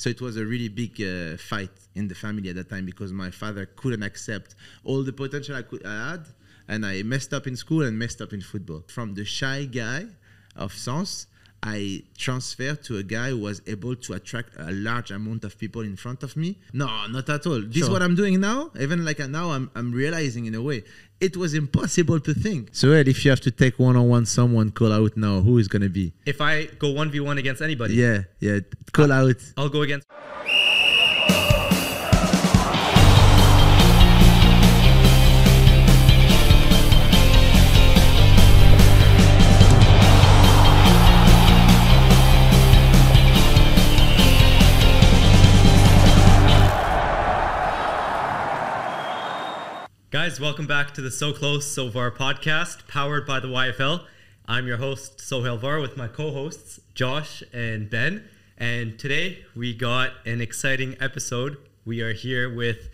So it was a really big uh, fight in the family at that time because my father couldn't accept all the potential I could I had, and I messed up in school and messed up in football. From the shy guy of Sens, I transferred to a guy who was able to attract a large amount of people in front of me. No, not at all. This is what I'm doing now. Even like now, I'm, I'm realizing in a way it was impossible to think. So, Ed, if you have to take one on one someone, call out now. Who is gonna be? If I go one v one against anybody, Yeah, yeah. Call out. I'll go against. Guys, welcome back to the So Close So Far podcast, powered by the YFL. I'm your host, Sohail Var, with my co hosts, Josh and Ben. And today we got an exciting episode. We are here with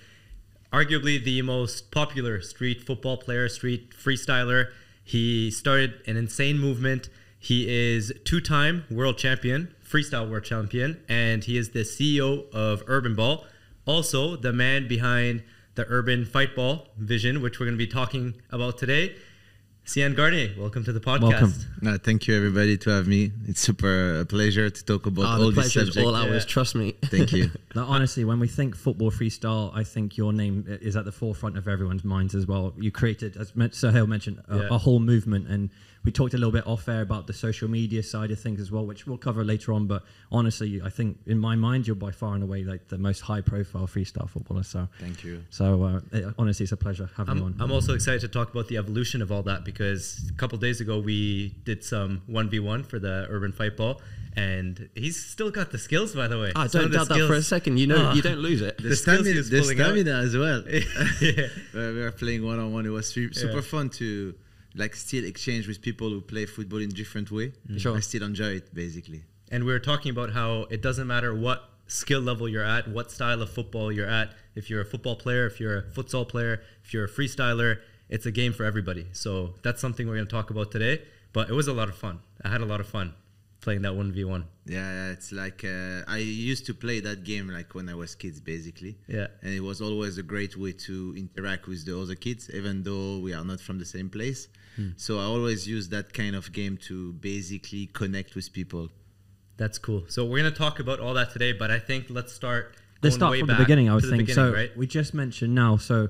arguably the most popular street football player, street freestyler. He started an insane movement. He is two time world champion, freestyle world champion, and he is the CEO of Urban Ball. Also, the man behind the Urban Fight Ball vision, which we're going to be talking about today. Séan Garnier, welcome to the podcast. Welcome. No, thank you everybody to have me. It's super a pleasure to talk about Oh, all the these subjects. all ours. Yeah. Trust me. Thank you. No, honestly, when we think football freestyle, I think your name is at the forefront of everyone's minds as well. You created, as Men- Sohail mentioned, a, Yeah. a whole movement, and we talked a little bit off air about the social media side of things as well, which we'll cover later on. But honestly, I think in my mind, you're by far and away like the most high-profile freestyle footballer. So, Thank you. so uh, it- honestly, it's a pleasure having you I'm, on. I'm also excited to talk about the evolution of all that because a couple days ago we did some 1v1 for the Urban Fight Ball, and he's still got the skills, by the way. I Some don't of the doubt that for a second. You know, Ah. you don't lose it. The, The stamina, was the pulling out. stamina as well. yeah. We were playing one on one. It was super Yeah. fun to like still exchange with people who play football in different way. Sure. I still enjoy it basically. And we were talking about how it doesn't matter what skill level you're at, what style of football you're at. If you're a football player, if you're a futsal player, if you're a freestyler, it's a game for everybody. So that's something we're going to talk about today. But it was a lot of fun. I had a lot of fun playing that 1v1. Yeah, yeah, it's like uh, I used to play that game like when I was kids basically. Yeah. And it was always a great way to interact with the other kids, even though we are not from the same place. Hmm. So I always use that kind of game to basically connect with people. That's cool. So we're going to talk about all that today, but I think let's start. Let's start way from the beginning, I was to the think. beginning, So right? we just mentioned now. So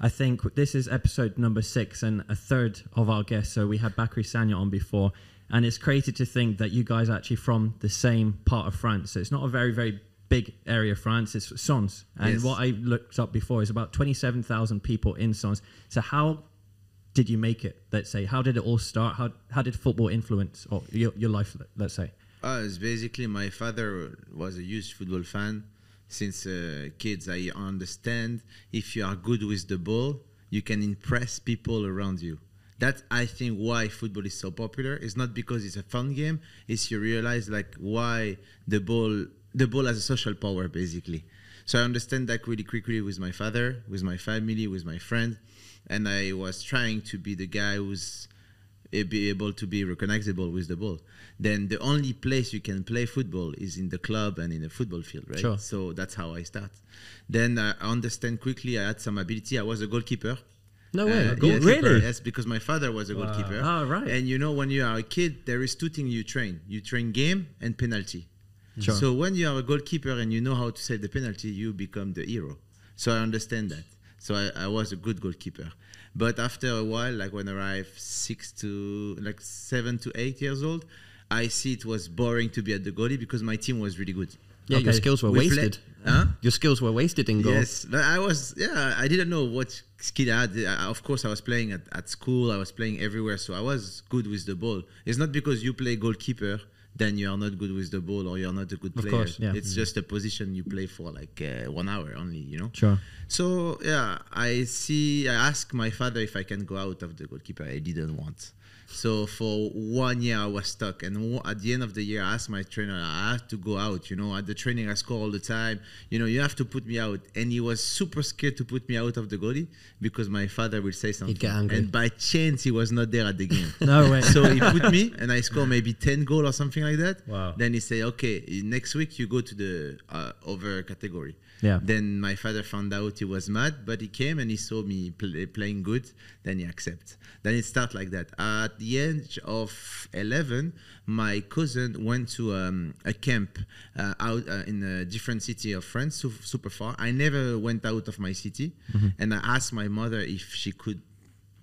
I think this is episode number six and a third of our guests. So we had Bacary Sagna on before, and it's crazy to think that you guys are actually from the same part of France. So it's not a very very big area of France. It's Sens, and Yes. what I looked up before is about twenty-seven thousand people in Sens. So how did you make it? Let's say, how did it all start? How how did football influence or your, your life? Let's say. Uh, it's basically my father was a huge football fan. Since uh, kids, I understand if you are good with the ball, you can impress people around you. That's I think why football is so popular. It's not because it's a fun game. It's you realize like why the ball the ball has a social power basically. So I understand that really quickly with my father, with my family, with my friend, and I was trying to be the guy who's be able to be recognizable with the ball. Then the only place you can play football is in the club and in a football field, right? Sure. So that's how I start. Then uh, I understand quickly. I had some ability. I was a goalkeeper. No way. Uh, Goal- yes, really? Yes, because my father was a goalkeeper. Ah, right. And you know, when you are a kid, there is two things you train. You train game and penalty. Sure. So when you are a goalkeeper and you know how to save the penalty, you become the hero. So I understand that. So I, I was a good goalkeeper. But after a while, like when I arrived six to like seven to eight years old, I see it was boring to be at the goalie because my team was really good. Yeah, your skills were We wasted. Huh? Your skills were wasted in goal. Yes, but I was. Yeah, I didn't know what skill I had. I, of course, I was playing at, at school. I was playing everywhere, so I was good with the ball. It's not because you play goalkeeper then you are not good with the ball or you're not a good Of player. course, yeah. It's just a position you play for like uh, one hour only. You know. Sure. So yeah, I see. I asked my father if I can go out of the goalkeeper. I didn't want. So for one year I was stuck, and at the end of the year I asked my trainer, I have to go out. You know, at the training I score all the time. You know, you have to put me out, and he was super scared to put me out of the goalie because my father will say something. He get angry. And by chance he was not there at the game. No way. so he put me, and I score maybe ten goal or something like that. Wow. Then he say, okay, next week you go to the uh, over category. Yeah. Then my father found out he was mad, but he came and he saw me play, playing good. Then he accept. Then it start like that. At the age of 11, my cousin went to um, a camp uh, out uh, in a different city of France, su- super far. I never went out of my city, and I asked my mother if she could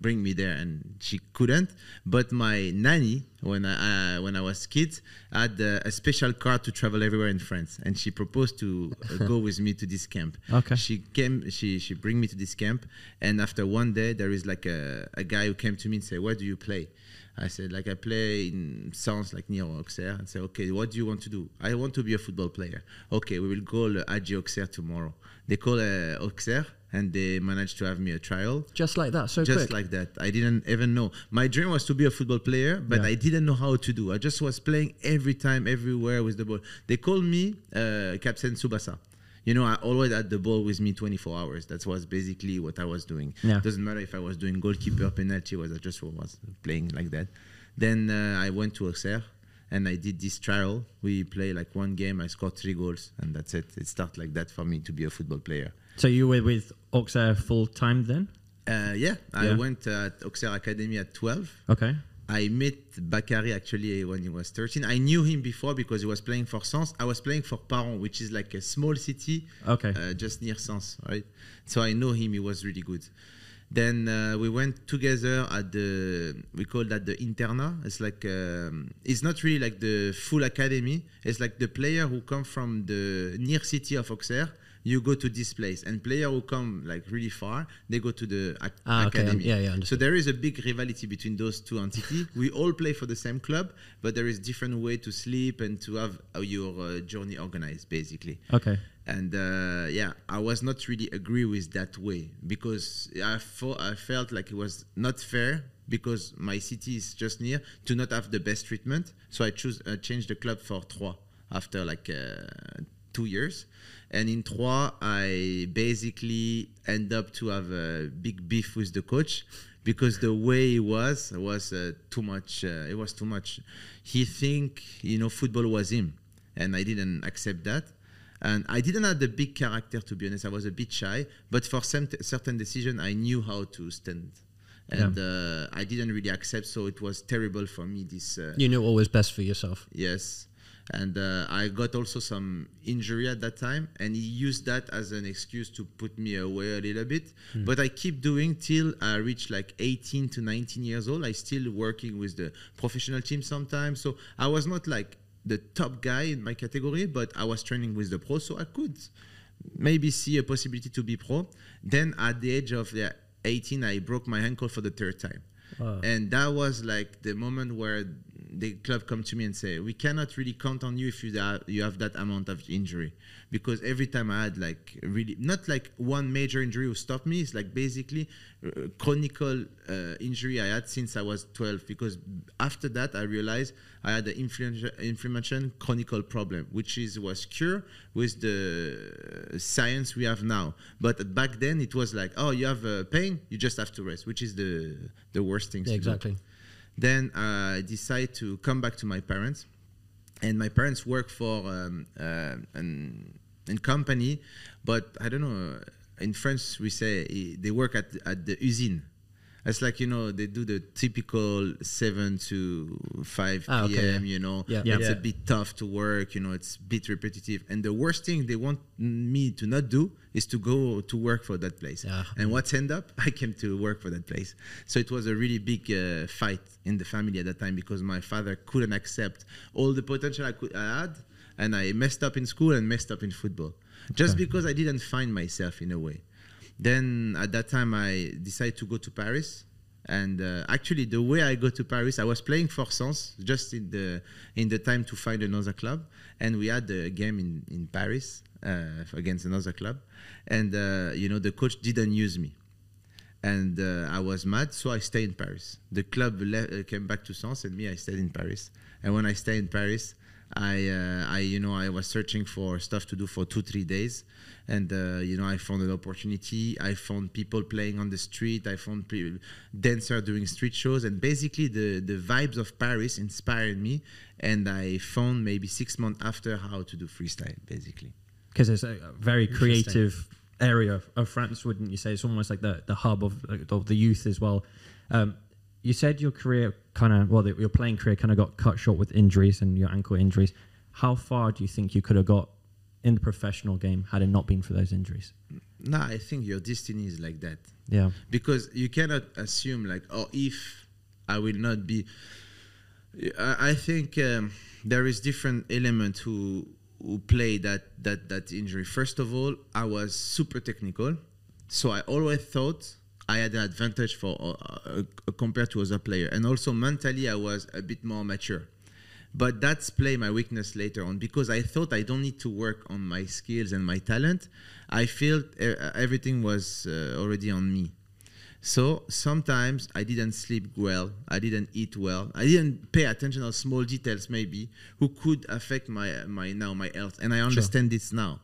bring me there and she couldn't but my nanny when i uh, when i was kid had uh, a special car to travel everywhere in france and she proposed to uh, go with me to this camp Okay. she came she she bring me to this camp and after one day there is like a, a guy who came to me and said where do you play I said, like, I play in Sens like near Auxerre. And say, okay, what do you want to do? I want to be a football player. Okay, we will call uh, AJ Auxerre tomorrow. They call uh, Auxerre and they managed to have me a trial Just like that, so just quick. like that. I didn't even know. My dream was to be a football player, but Yeah. I didn't know how to do. I just was playing every time, everywhere with the ball. They called me uh, Captain Tsubasa. You know, I always had the ball with me 24 hours. That was basically what I was doing. Yeah. Doesn't matter if I was doing goalkeeper, penalty, was I just was playing like that. Then uh, I went to Auxerre and I did this trial. We play like one game. I scored three goals, and that's it. It started like that for me to be a football player. So you were with Auxerre full time then? Uh, yeah, I Yeah. went at Auxerre Academy at 12. Okay. I met Bacary actually when he was 13. I knew him before because he was playing for Sens. I was playing for Paron, which is like a small city Okay. uh, just near Sens, right? So I know him. He was really good. Then uh, we went together at the we call that the interna. It's like um, it's not really like the full academy. It's like the player who come from the near city of Auxerre. You go to this place, and player who come like really far, they go to the ac- Ah, okay. academy. Yeah, yeah, So there is a big rivalry between those two entities. we all play for the same club, but there is different way to sleep and to have uh, your uh, journey organized, basically Okay. and uh, yeah i was not really agree with that way because I, I felt like it was not fair because my city is just near to not have the best treatment so i choose uh, changed the club for Troyes after like uh, two years and in Troyes i basically end up to have a big beef with the coach because the way he was was uh, too much uh, it was too much he think you know football was him and i didn't accept that and I didn't have the big character, to be honest. I was a bit shy, but for some certain decision, I knew how to stand, and uh, I didn't really accept. So it was terrible for me. This uh, You knew what was best for yourself. yes, and uh, I got also some injury at that time, and he used that as an excuse to put me away a little bit. But I keep doing till I reach like 18 to 19 years old. I still working with the professional team sometimes. So I was not like the top guy in my category, but I was training with the pro, so I could maybe see a possibility to be pro. Then at the age of yeah, 18, I broke my ankle for the third time. And that was like the moment where the club come to me and say, "We cannot really count on you if you da- you have that amount of injury." Because every time I had like really not like one major injury who stopped me. It's like basically uh, chronicle uh, injury I had since I was 12. Because after that, I realized I had the inflammation, inflammation chronicle problem, which is was cured with the science we have now. But back then, it was like, "Oh, you have uh, pain, you just have to rest," which is the the worst thing. Yeah, to do. Then I decided to come back to my parents, and my parents work for um, uh, an, an company, but I don't know. In France, we say eh, they work at at the usine. It's like you know they do the typical seven to five Ah, okay, p.m. yeah. You know, Yeah. Yeah. it's Yeah. a bit tough to work. You know, it's a bit repetitive. And the worst thing they want me to not do is to go to work for that place. Yeah. And what's end up? I came to work for that place. So it was a really big uh, fight in the family at that time because my father couldn't accept all the potential I, could, I had, and I messed up in school and messed up in football, just because I didn't find myself in a way. Then at that time I decided to go to Paris. And uh, actually, the way I go to Paris, I was playing for Sens just in the in the time to find another club, and we had a game in in Paris uh, against another club, and uh, you know the coach didn't use me, and uh, I was mad, so I stayed in Paris. The club le- uh, came back to Sens, and me, I stayed in Paris. And when I stayed in Paris, I, uh, I, you know, I was searching for stuff to do for two, three days, and uh, you know, I found an opportunity. I found people playing on the street. I found pe- dancer doing street shows, and basically the the vibes of Paris inspired me. And I found maybe six months after how to do freestyle, basically. because it's a very creative area of, of France, wouldn't you say? It's almost like the, the hub of, of the youth as well. Um, you said your career kind of, well, your playing career kind of got cut short with injuries and your ankle injuries. How far do you think you could have got in the professional game had it not been for those injuries? No, I think your destiny is like that. Yeah. because you cannot assume like oh if i will not be i, I think um, there is different element who who play that that that injury first of all i was super technical so i always thought i had an advantage for uh, uh, compared to other player and also mentally i was a bit more mature but that's play my weakness later on because I thought I don't need to work on my skills and my talent. I felt uh, everything was uh, already on me. So sometimes I didn't sleep well, I didn't eat well, I didn't pay attention on small details maybe who could affect my my now my health, and I understand this now.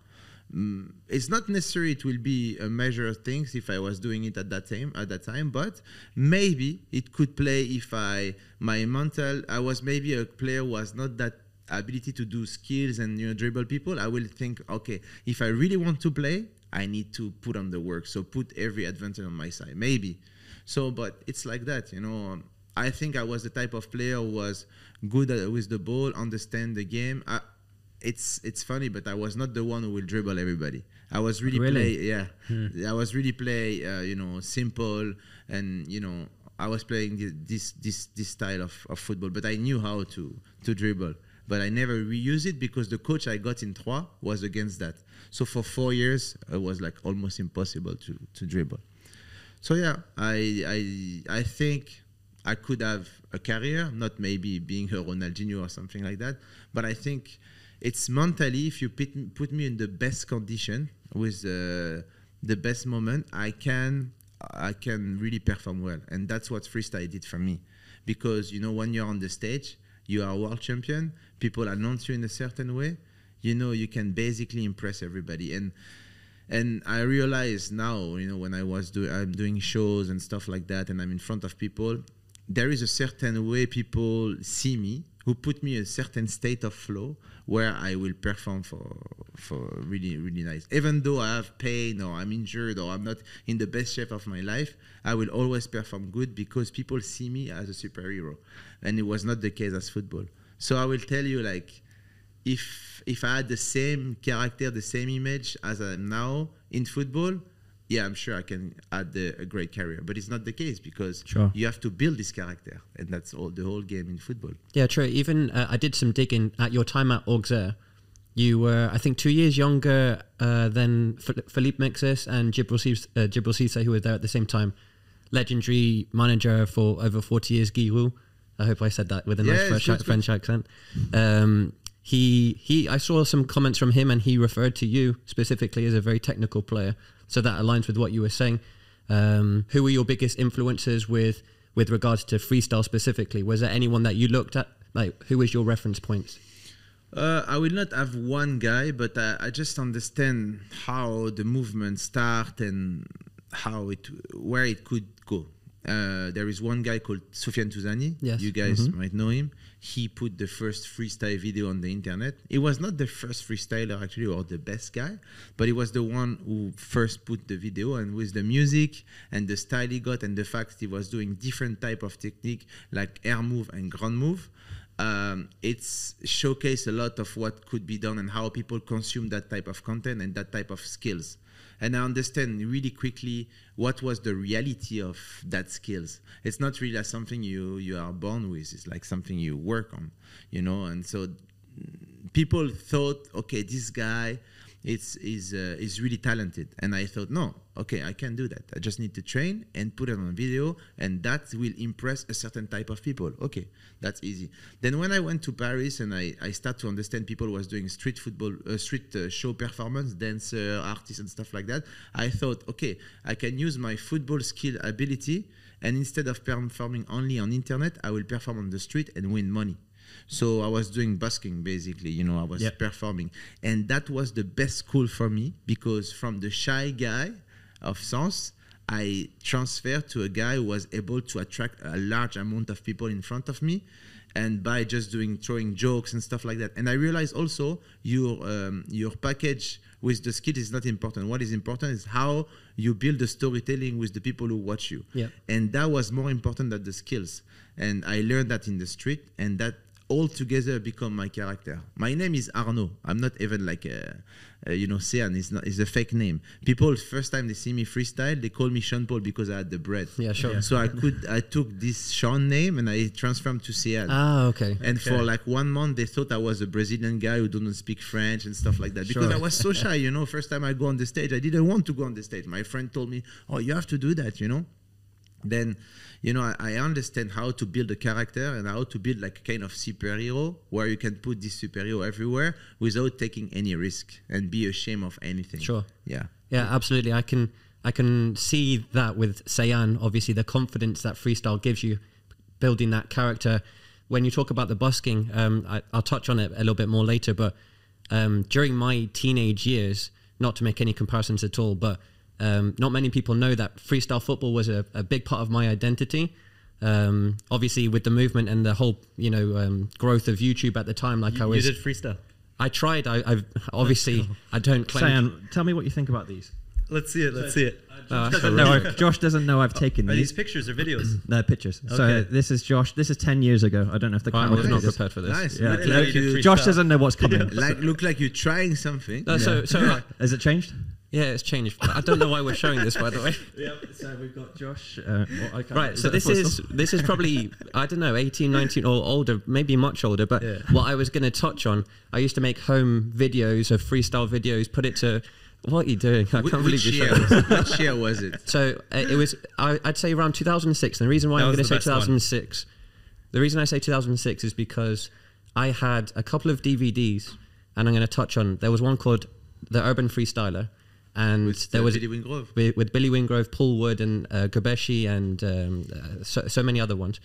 Mm, it's not necessary it will be a measure of things if I was doing it at that time at that time, but maybe it could play if I my mental I was maybe a player was not that ability to do skills and you know dribble people. I will think okay if I really want to play, I need to put on the work. So put every advantage on my side, maybe. So, but it's like that, you know. Um, I think I was the type of player who was good at, with the ball, understand the game. I, it's it's funny, but I was not the one who will dribble everybody. I was really, Really? play, yeah. I was really play, uh, you know, simple, and you know, I was playing this this this style of, of football. But I knew how to to dribble, but I never reuse it because the coach I got in Troyes was against that. So for four years, it was like almost impossible to to dribble. So yeah, I I I think I could have a career, not maybe being a Ronaldinho or something like that, but I think it's mentally if you put, put me in the best condition with uh, the best moment, I can I can really perform well, and that's what freestyle did for me, because you know when you're on the stage, you are world champion. People announce you in a certain way, you know you can basically impress everybody, and and I realize now, you know, when I was doing, I'm doing shows and stuff like that, and I'm in front of people, there is a certain way people see me who put me in a certain state of flow where I will perform for for really really nice. Even though I have pain or I'm injured or I'm not in the best shape of my life, I will always perform good because people see me as a superhero, and it was not the case as football. So I will tell you like if if I had the same character, the same image as I am now in football, yeah, I'm sure I can add the, a great career. But it's not the case because Sure. you have to build this character, and that's all the whole game in football. Yeah, true. Even uh, I did some digging at your time at Auxerre. You were, I think, two years younger uh, than Phil- Philippe Mexès and Djibril Cissé, uh, who were there at the same time. Legendary manager for over 40 years, Guy Roux. I hope I said that with a Yeah, nice French, French accent. Um, he, he, I saw some comments from him, and he referred to you specifically as a very technical player. So that aligns with what you were saying. Um, who were your biggest influences with with regards to freestyle specifically? Was there anyone that you looked at? Like, who was your reference points? Uh, I will not have one guy, but I, I just understand how the movement start and how it where it could. Uh, there is one guy called Sofiane Touzani. Yes. You guys might know him. He put the first freestyle video on the internet. It was not the first freestyler actually, or the best guy, but he was the one who first put the video. And with the music and the style he got, and the fact he was doing different type of technique like air move and ground move, um, it's showcase a lot of what could be done and how people consume that type of content and that type of skills and i understand really quickly what was the reality of that skills. It's not really something you you are born with. It's like something you work on you know? And so people thought okay this guy it's is uh, is really talented. And i thought no okay i can do that. I just need to train and put it on video and that will impress a certain type of people. Okay that's easy. Then when i went to paris and i i start to understand people was doing street football uh, street uh, show performance dancer artists and stuff like that i thought okay i can use my football skill ability and instead of performing only on internet i will perform on the street and win money so I was doing busking basically, you know, I was Yep. performing. And that was the best school for me because from the shy guy of Sens, I transferred to a guy who was able to attract a large amount of people in front of me. And by just doing throwing jokes and stuff like that, and I realized also your um, your package with the skill is not important. What is important is how you build the storytelling with the people who watch you Yeah. and that was more important than the skills and i learned that in the street and that all together become my character my name is arnaud i'm not even like a, a you know Sean is not is a fake name people first time they see me freestyle they call me sean paul because i had the bread Yeah, sure. so i could i took this sean name and i transformed to Sean. Ah, okay. And for like one month, they thought I was a Brazilian guy who didn't speak French and stuff like that because Sure. I was so shy. You know, first time I go on the stage, I didn't want to go on the stage. My friend told me, "Oh, you have to do that," you know. Then, you know, I, I understand how to build a character and how to build like a kind of superhero where you can put this superhero everywhere without taking any risk and be ashamed of anything. Sure. Yeah. Yeah, absolutely. I can I can see that with Séan. Obviously, the confidence that freestyle gives you, building that character. When you talk about the busking, um, I, I'll touch on it a little bit more later. But um, during my teenage years, not to make any comparisons at all, but um, not many people know that freestyle football was a, a big part of my identity. Um, obviously, with the movement and the whole, you know, um, growth of YouTube at the time, like I was, you did freestyle. I tried. I, I've obviously I don't claim. Séan, tell me what you think about these. Let's see it. Let's see it. Uh, Doesn't No, know. Josh doesn't know I've taken Are these these. pictures or videos? No pictures. So Okay. this is Josh. This is ten years ago. I don't know if the I camera was not prepared for this. Nice. Yeah. Look Yeah, like you did you, freestyle. Josh doesn't know what's coming. like look like you're trying something. No, so so Has it changed? Yeah, it's changed. I don't know why we're showing this, by the way. Yeah. So we've got Josh. Uh, Right, so this is this is probably I don't know 18, 19 or older, maybe much older. But Yeah. what I was going to touch on, I used to make home videos of freestyle videos, put it to. What are you doing? I Wh- can't believe you year? showed this. Was, which year was it? So uh, it was, I, I'd say around 2006. And the reason why That I'm going to say best one. 2006, the reason I say 2006 is because I had a couple of DVDs, and I'm going to touch on. There was one called The Urban Freestyler, and With there was Billy Wingrove. with, with Billy Wingrove, Paul Wood, and uh, Gabeshi, and um, uh, so, so many other ones.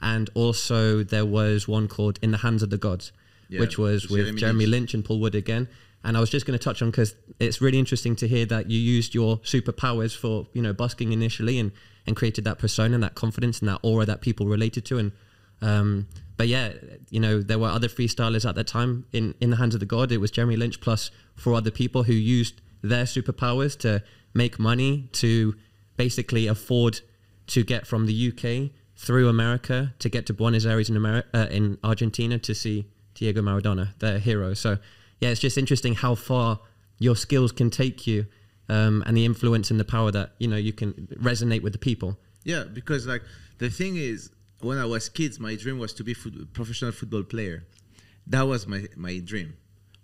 And also there was one called In the Hands of the Gods, Yeah, which was with with Jeremy Jeremy, Lynch. Lynch. and Paul Wood again. And I was just going to touch on because it's really interesting to hear that you used your superpowers for you know busking initially and and created that persona, and that confidence, and that aura that people related to. And um, but yeah, you know there were other freestylers at that time in in the hands of the god. It was Jeremy Lynch plus four other people who used their superpowers to make money to basically afford to get from the UK through America to get to Buenos Aires in America uh, in Argentina to see Diego Maradona, their hero. So yeah, it's just interesting how far your skills can take you um, and the influence and the power that you know you can resonate with the people. Yeah, because like the thing is, when I was kids, my dream was to be foot, professional football player. That was my my dream.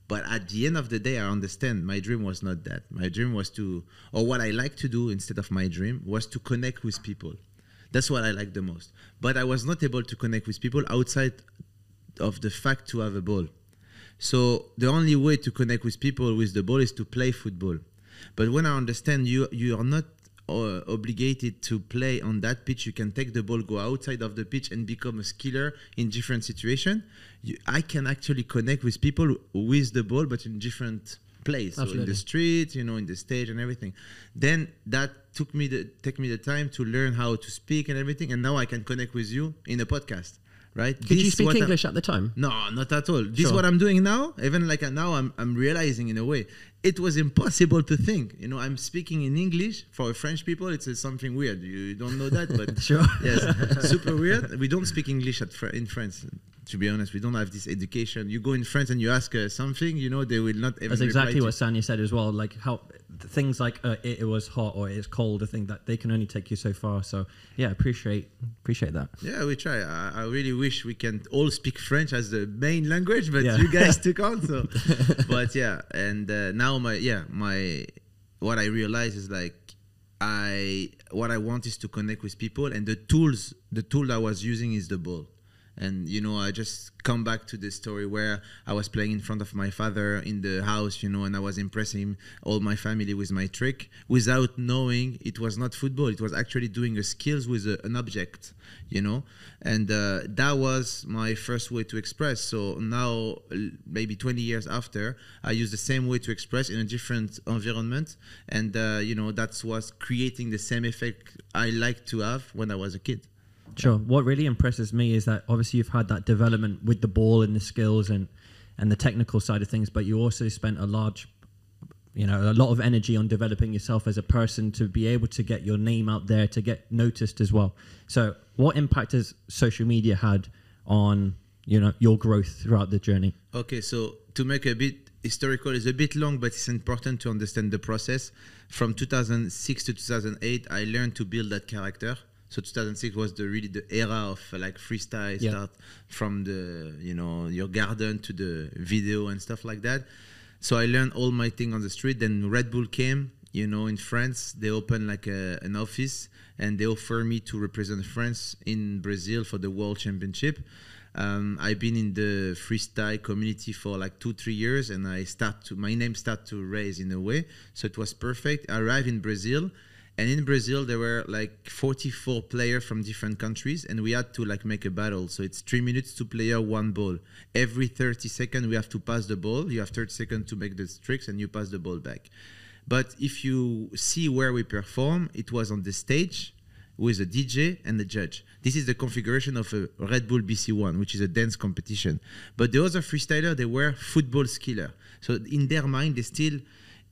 But at the end of the day, I understand my dream was not that. My dream was to, or what I like to do instead of my dream was to connect with people. That's what I like the most. But I was not able to connect with people outside of the fact to have a ball. So the only way to connect with people with the ball is to play football. But when I understand you, you are not uh, obligated to play on that pitch. You can take the ball, go outside of the pitch, and become a skiller in different situations. I can actually connect with people with the ball, but in different place. So in the street, you know, in the stage and everything. Then that took me the take me the time to learn how to speak and everything, and now I can connect with you in a podcast. Right? Did you speak English at the time? no, not at all. This is Sure. what I'm doing now. Even like uh, now, I'm I'm realizing in a way it was impossible to think. You know, I'm speaking in English for French people. It's uh, something weird. You don't know that, but Sure. yes, super weird. We don't speak English at Fr- in France. To be honest, we don't have this education. You go in France and you ask uh, something, you know, they will not. Even That's exactly what Sanya said as well. Like how things like uh, it, it was hot or it's cold. I think that they can only take you so far. So yeah, appreciate appreciate that. Yeah, we try. I, I really wish we can all speak French as the main language, but Yeah. you guys took on. So, but yeah, and uh, now my yeah my what I realize is like I what I want is to connect with people, and the tools the tool that I was using is the ball. And you know, I just come back to the story where I was playing in front of my father in the house, you know, and I was impressing all my family with my trick without knowing it was not football. It was actually doing a skills with a, an object, you know, and uh, that was my first way to express. So now, maybe 20 years after, I use the same way to express in a different environment, and uh, you know, that's what's creating the same effect I like to have when I was a kid. Sure. What really impresses me is that obviously you've had that development with the ball and the skills and and the technical side of things, but you also spent a large, you know, a lot of energy on developing yourself as a person to be able to get your name out there, to get noticed as well. So, what impact has social media had on you know your growth throughout the journey? Okay, so to make a bit historical is a bit long, but it's important to understand the process. From 2006 to 2008, I learned to build that character. So 2006 was the really the era of uh, like freestyle Yeah. start from the you know your garden to the video and stuff like that. So I learned all my thing on the street. Then Red Bull came. You know, in France, they opened like a, an office and they offer me to represent France in Brazil for the World Championship. Um, I've been in the freestyle community for like two, three years, and I start to my name start to raise in a way. So it was perfect. I arrived in Brazil, and in Brazil there were like 44 players from different countries, and we had to like make a battle. So it's three minutes to player, one ball. Every 30 seconds we have to pass the ball. You have 30 seconds to make the tricks, and you pass the ball back. But if you see where we perform, it was on the stage with a DJ and a judge. This is the configuration of a Red Bull BC1, which is a dance competition. But the other freestyler, they were football skiller. So in their mind, they still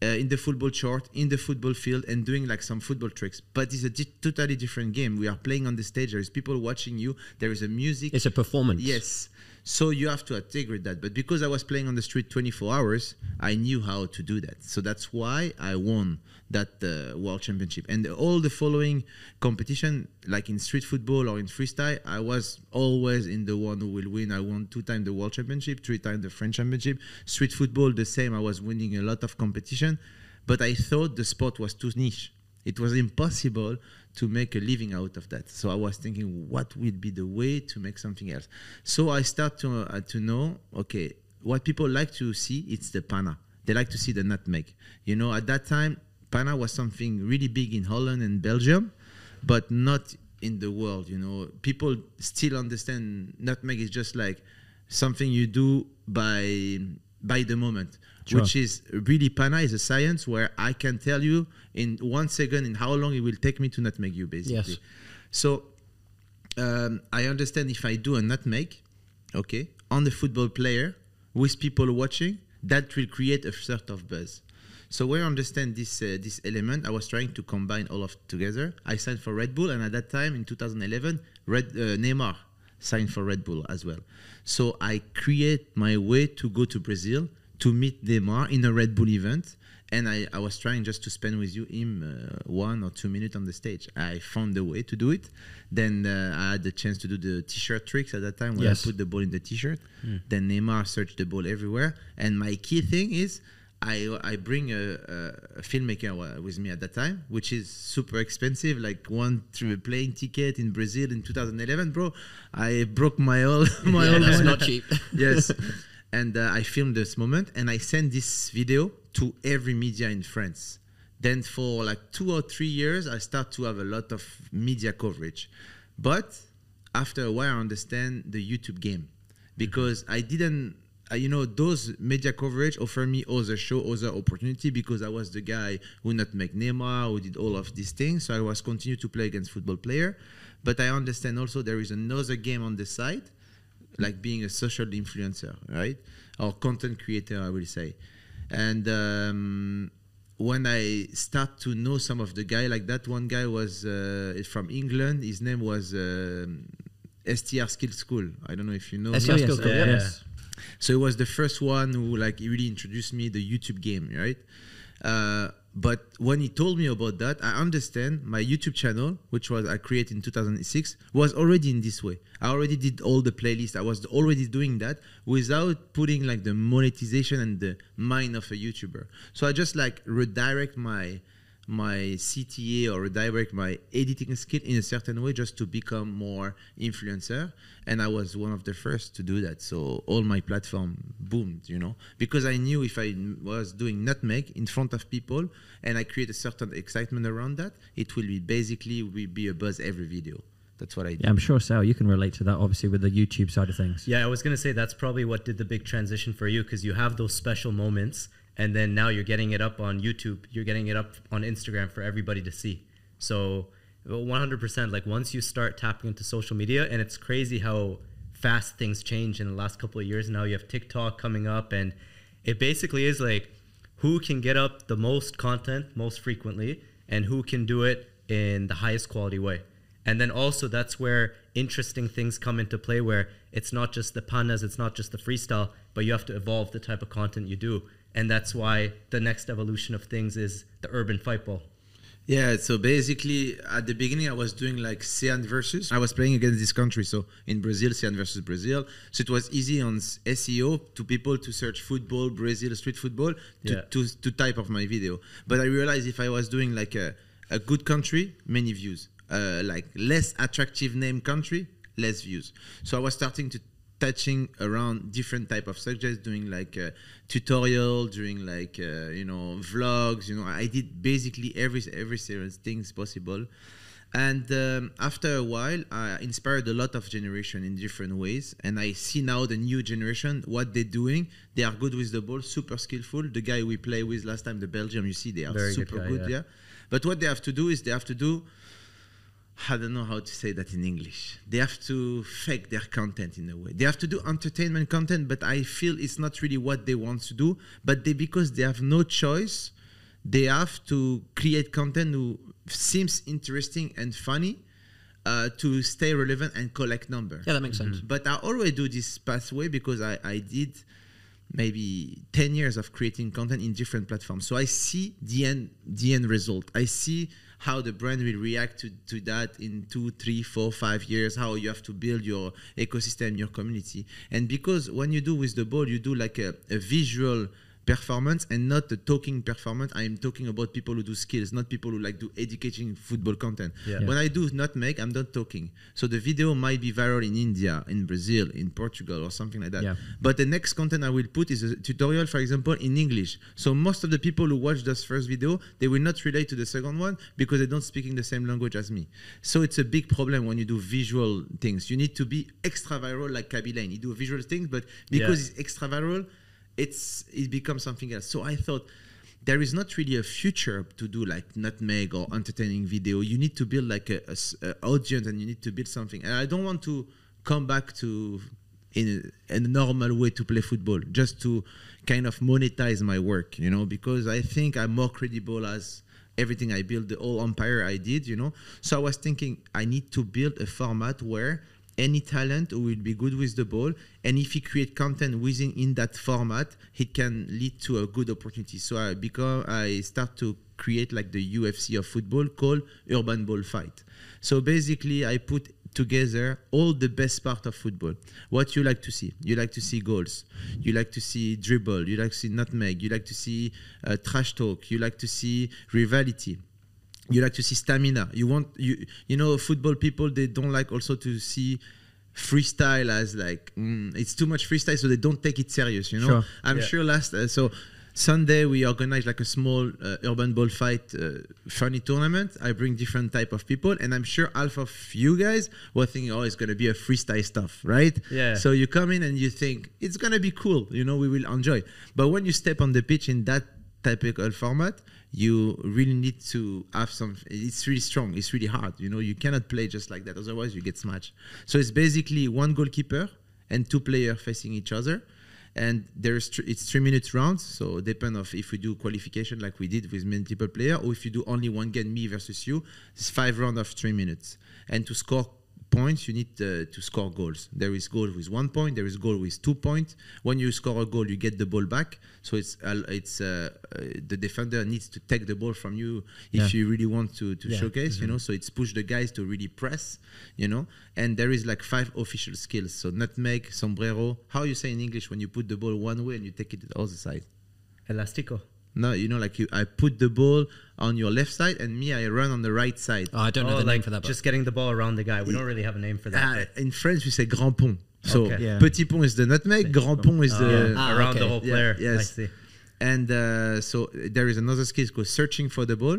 Uh, in the football chart, in the football field, and doing like some football tricks. But it's a di- totally different game. We are playing on the stage. There is people watching you. There is a music. It's a performance. Yes. So you have to integrate that. But because I was playing on the street 24 hours, I knew how to do that. So that's why I won that uh, world championship. And all the following competition, like in street football or in freestyle, I was always in the one who will win. I won two times the world championship, three times the French championship. Street football, the same. I was winning a lot of competition. But I thought the sport was too niche. It was impossible to make a living out of that. So I was thinking, what would be the way to make something else? So I start to uh, to know, okay, what people like to see, it's the panna. They like to see the nutmeg. You know, at that time, panna was something really big in Holland and Belgium, but not in the world. You know, people still understand nutmeg is just like something you do by by the moment Sure. which is really Panna is a science where I can tell you in one second in how long it will take me to nutmeg you basically. Yes. So um, I understand if I do a nutmeg, okay, on the football player with people watching, that will create a sort of buzz. So when I understand this uh, this element, I was trying to combine all of together. I signed for Red Bull, and at that time in 2011, Red uh, Neymar signed for Red Bull as well. So I create my way to go to Brazil to meet Neymar in a Red Bull event. And I, I was trying just to spend with you him uh, one or two minutes on the stage. I found a way to do it. Then uh, I had the chance to do the t-shirt tricks at that time where Yes. I put the ball in the t-shirt. Then Neymar searched the ball everywhere. And my key thing is I, I bring a, a, filmmaker with me at that time, which is super expensive, like one through a plane ticket in Brazil in 2011, bro. I broke my whole my Yeah, whole that's money. not cheap. yes. And uh, I filmed this moment and I sent this video to every media in France. Then for like two or three years, I start to have a lot of media coverage. But after a while, I understand the YouTube game because I didn't, uh, you know, those media coverage offer me other show, other opportunity because I was the guy who not make Neymar, who did all of these things. So I was continue to play against football player. But I understand also there is another game on the side like being a social influencer, right? Or content creator, I will say. And um, when I start to know some of the guy like that, one guy was uh, from England. His name was um STR Skill School. I don't know if you know. STR. Skill School, yeah. yes. So he was the first one who like really introduced me the YouTube game, right? Uh, but when he told me about that, I understand my YouTube channel, which was I created in 2006, was already in this way. I already did all the playlists. I was already doing that without putting like the monetization and the mind of a YouTuber. So I just like redirect my my CTA or redirect my editing skill in a certain way just to become more influencer. And I was one of the first to do that. So all my platform boomed, you know, because I knew if I was doing nutmeg in front of people and I create a certain excitement around that, it will be basically will be a buzz every video. That's what I do. Yeah, I'm sure, Sal, you can relate to that, obviously, with the YouTube side of things. Yeah, I was gonna say that's probably what did the big transition for you because you have those special moments, and then now you're getting it up on YouTube, you're getting it up on Instagram for everybody to see. So, 100%. Like once you start tapping into social media, and it's crazy how fast things change in the last couple of years. Now you have TikTok coming up, and it basically is like who can get up the most content most frequently, and who can do it in the highest quality way. And then also that's where interesting things come into play where it's not just the pannas, it's not just the freestyle, but you have to evolve the type of content you do. And that's why the next evolution of things is the urban fight ball. Yeah, so basically at the beginning I was doing like Séan versus. I was playing against this country, so in Brazil, Séan versus Brazil. So it was easy on SEO to people to search football, Brazil street football to, Yeah. to, to type of my video. But I realized if I was doing like a, a good country, many views. Uh, like less attractive name country, less views. So I was starting to touching around different type of subjects doing like uh, tutorial doing like uh, you know vlogs you know i did basically every every serious things possible. And um, after a while i inspired a lot of generation in different ways. And i see now the new generation what they're doing. They are good with the ball super skillful. The guy we play with last time the belgium you see they are Very good super guy, good yeah. yeah. But what they have to do is they have to do I don't know how to say that in English. They have to fake their content in a way. They have to do entertainment content, but I feel it's not really what they want to do. But they, because they have no choice, they have to create content who seems interesting and funny uh, to stay relevant and collect number. Yeah, that makes sense. But I always do this pathway because I, I did maybe 10 years of creating content in different platforms. So I see the end, the end result. I see how the brand will react to, to that in two, three, four, five years, how you have to build your ecosystem, your community. And because when you do with the ball, you do like a, a visual performance and not the talking performance. I am talking about people who do skills, not people who like do educating football content. Yeah. When I do not make, I'm not talking. So the video might be viral in India, in Brazil, in Portugal, or something like that. Yeah. But the next content I will put is a tutorial, for example, in English. So most of the people who watch this first video, they will not relate to the second one because they don't speak in the same language as me. So it's a big problem when you do visual things. You need to be extra viral like Khaby Lame. You do visual things, but because Yeah. it's extra viral, it's it becomes something else. So I thought there is not really a future to do like nutmeg or entertaining video. You need to build like a, a a audience and you need to build something. And I don't want to come back to in a, a normal way to play football, just to kind of monetize my work, you know, because I think I'm more credible as everything I built, the whole empire I did, you know. So I was thinking I need to build a format where any talent who will be good with the ball and if he create content within in that format it can lead to a good opportunity. So i become i start to create like the ufc of football called urban ball fight. So basically i put together all the best part of football. What you like to see? You like to see goals. You like to see dribble. You like to see nutmeg. You like to see uh, trash talk. You like to see rivalry you like to see stamina you want you you know football people they don't like also to see freestyle as like mm, it's too much freestyle so they don't take it serious you know Sure. i'm Yeah. sure last uh, so sunday we organize like a small uh, urban ball fight uh, funny tournament i bring different type of people and i'm sure half of you guys were thinking oh it's gonna be a freestyle stuff right Yeah. so you come in and you think it's gonna be cool you know we will enjoy but when you step on the pitch in that typical format you really need to have some it's really strong it's really hard you know you cannot play just like that otherwise you get smashed. So it's basically one goalkeeper and two players facing each other and there's thr- it's three minutes rounds so depend of if we do qualification like we did with multiple player or if you do only one game me versus you it's five round of three minutes. And to score points, you need uh, to score goals. There is goal with one point. There is goal with two points. When you score a goal, you get the ball back. So it's uh, it's uh, uh, the defender needs to take the ball from you if Yeah. you really want to to Yeah. showcase. You know, so it's push the guys to really press. You know, and there is like five official skills. So nutmeg, sombrero. How you say in English when you put the ball one way and you take it the other side? Elastico. No, you know, like you, I put the ball on your left side, and me, I run on the right side. Oh, I don't know Oh, the like name for that. But just getting the ball around the guy. We don't really have a name for that. But- in French, we say grand pont. So Okay. Yeah. petit pont is the nutmeg, grand pont is Uh, the. Ah, around the okay. whole Yeah, player. yes. I see. and uh, so there is another skill called searching for the ball.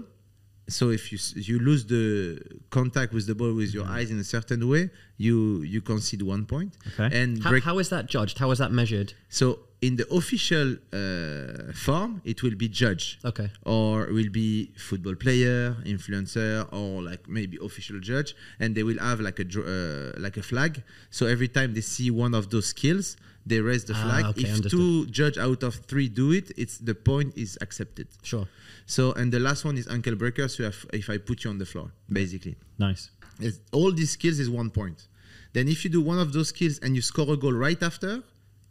So if you you lose the contact with the ball with your eyes in a certain way, you you concede one point. Okay. And how, break- how is that judged? How is that measured? so in the official uh, form, it will be judge. Okay. or will be football player, influencer, or like maybe official judge, and they will have like a uh, like a flag. So every time they see one of those skills, they raise the Ah, flag. okay, if understood. two judge out of three do it, it's the point is accepted. Sure. So and the last one is ankle breaker. So if, if I put you on the floor, basically, Nice. It's- all these skills is one point. Then if you do one of those skills and you score a goal right after,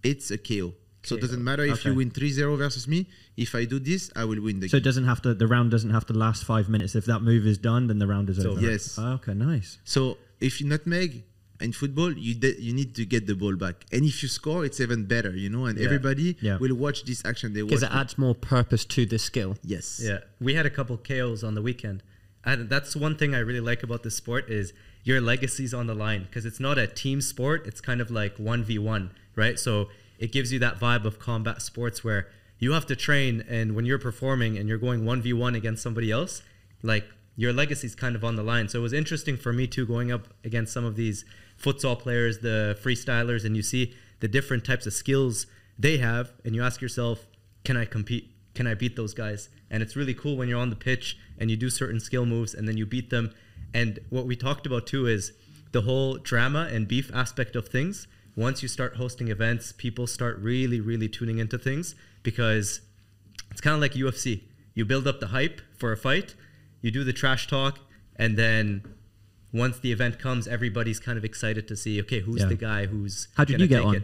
it's a KO. So it doesn't matter if Okay. you win 3-0 versus me. If I do this, I will win the So game. So it doesn't have to. The round doesn't have to last five minutes. If that move is done, then the round is So- over. Yes. Oh, okay. Nice. So if you nutmeg in football, you de- you need to get the ball back, and if you score, it's even better, you know. And Yeah. everybody Yeah. will watch this action. They watch. Because it adds more purpose to this skill. yes. Yeah, we had a couple KOs on the weekend, and that's one thing I really like about this sport is your legacy's on the line because it's not a team sport. It's kind of like one v one, right? So it gives you that vibe of combat sports where you have to train, and when you're performing and you're going one v one against somebody else, like your legacy's kind of on the line. So it was interesting for me too, going up against some of these futsal players, the freestylers, and you see the different types of skills they have, and you ask yourself, can I compete? Can I beat those guys? And it's really cool when you're on the pitch and you do certain skill moves and then you beat them. And what we talked about too is the whole drama and beef aspect of things. Once you start hosting events, people start really, really tuning into things because it's kind of like UFC. You build up the hype for a fight, you do the trash talk, and then once the event comes, everybody's kind of excited to see, okay, who's Yeah. the guy who's How did you get on? it.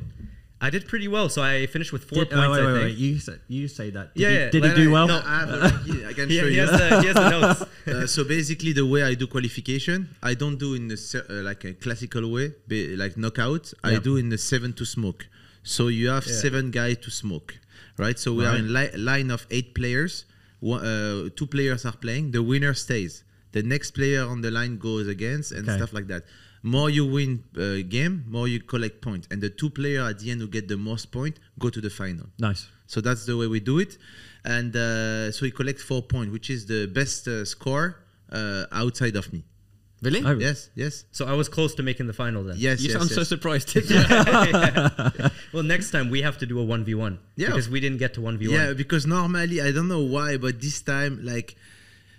I did pretty well, so I finished with four Did, points. oh, wait, I wait, think. wait. You say, you say that. Did Yeah, he, yeah, Did he do well? No, I, have a- I can He, show he you. has the, he has the notes. Uh, so basically, the way I do qualification, I don't do in the uh, like a classical way, be, like knockout. I do in the seven to smoke. So you have Yeah. seven guys to smoke, right? So we are in li- line of eight players. One, uh, two players are playing. The winner stays. The next player on the line goes against and Okay. stuff like that. More you win uh, game, more you collect points, and the two player at the end who get the most point go to the final. Nice. So that's the way we do it. And uh, so we collect four points, which is the best uh, score uh, outside of me. Really? Oh, Yes, yes, So I was close to making the final then. yes, you yes. sound so yes. surprised. Well, next time we have to do a 1v1. Yeah. Because we didn't get to 1v1. Yeah, because normally I don't know why, but this time like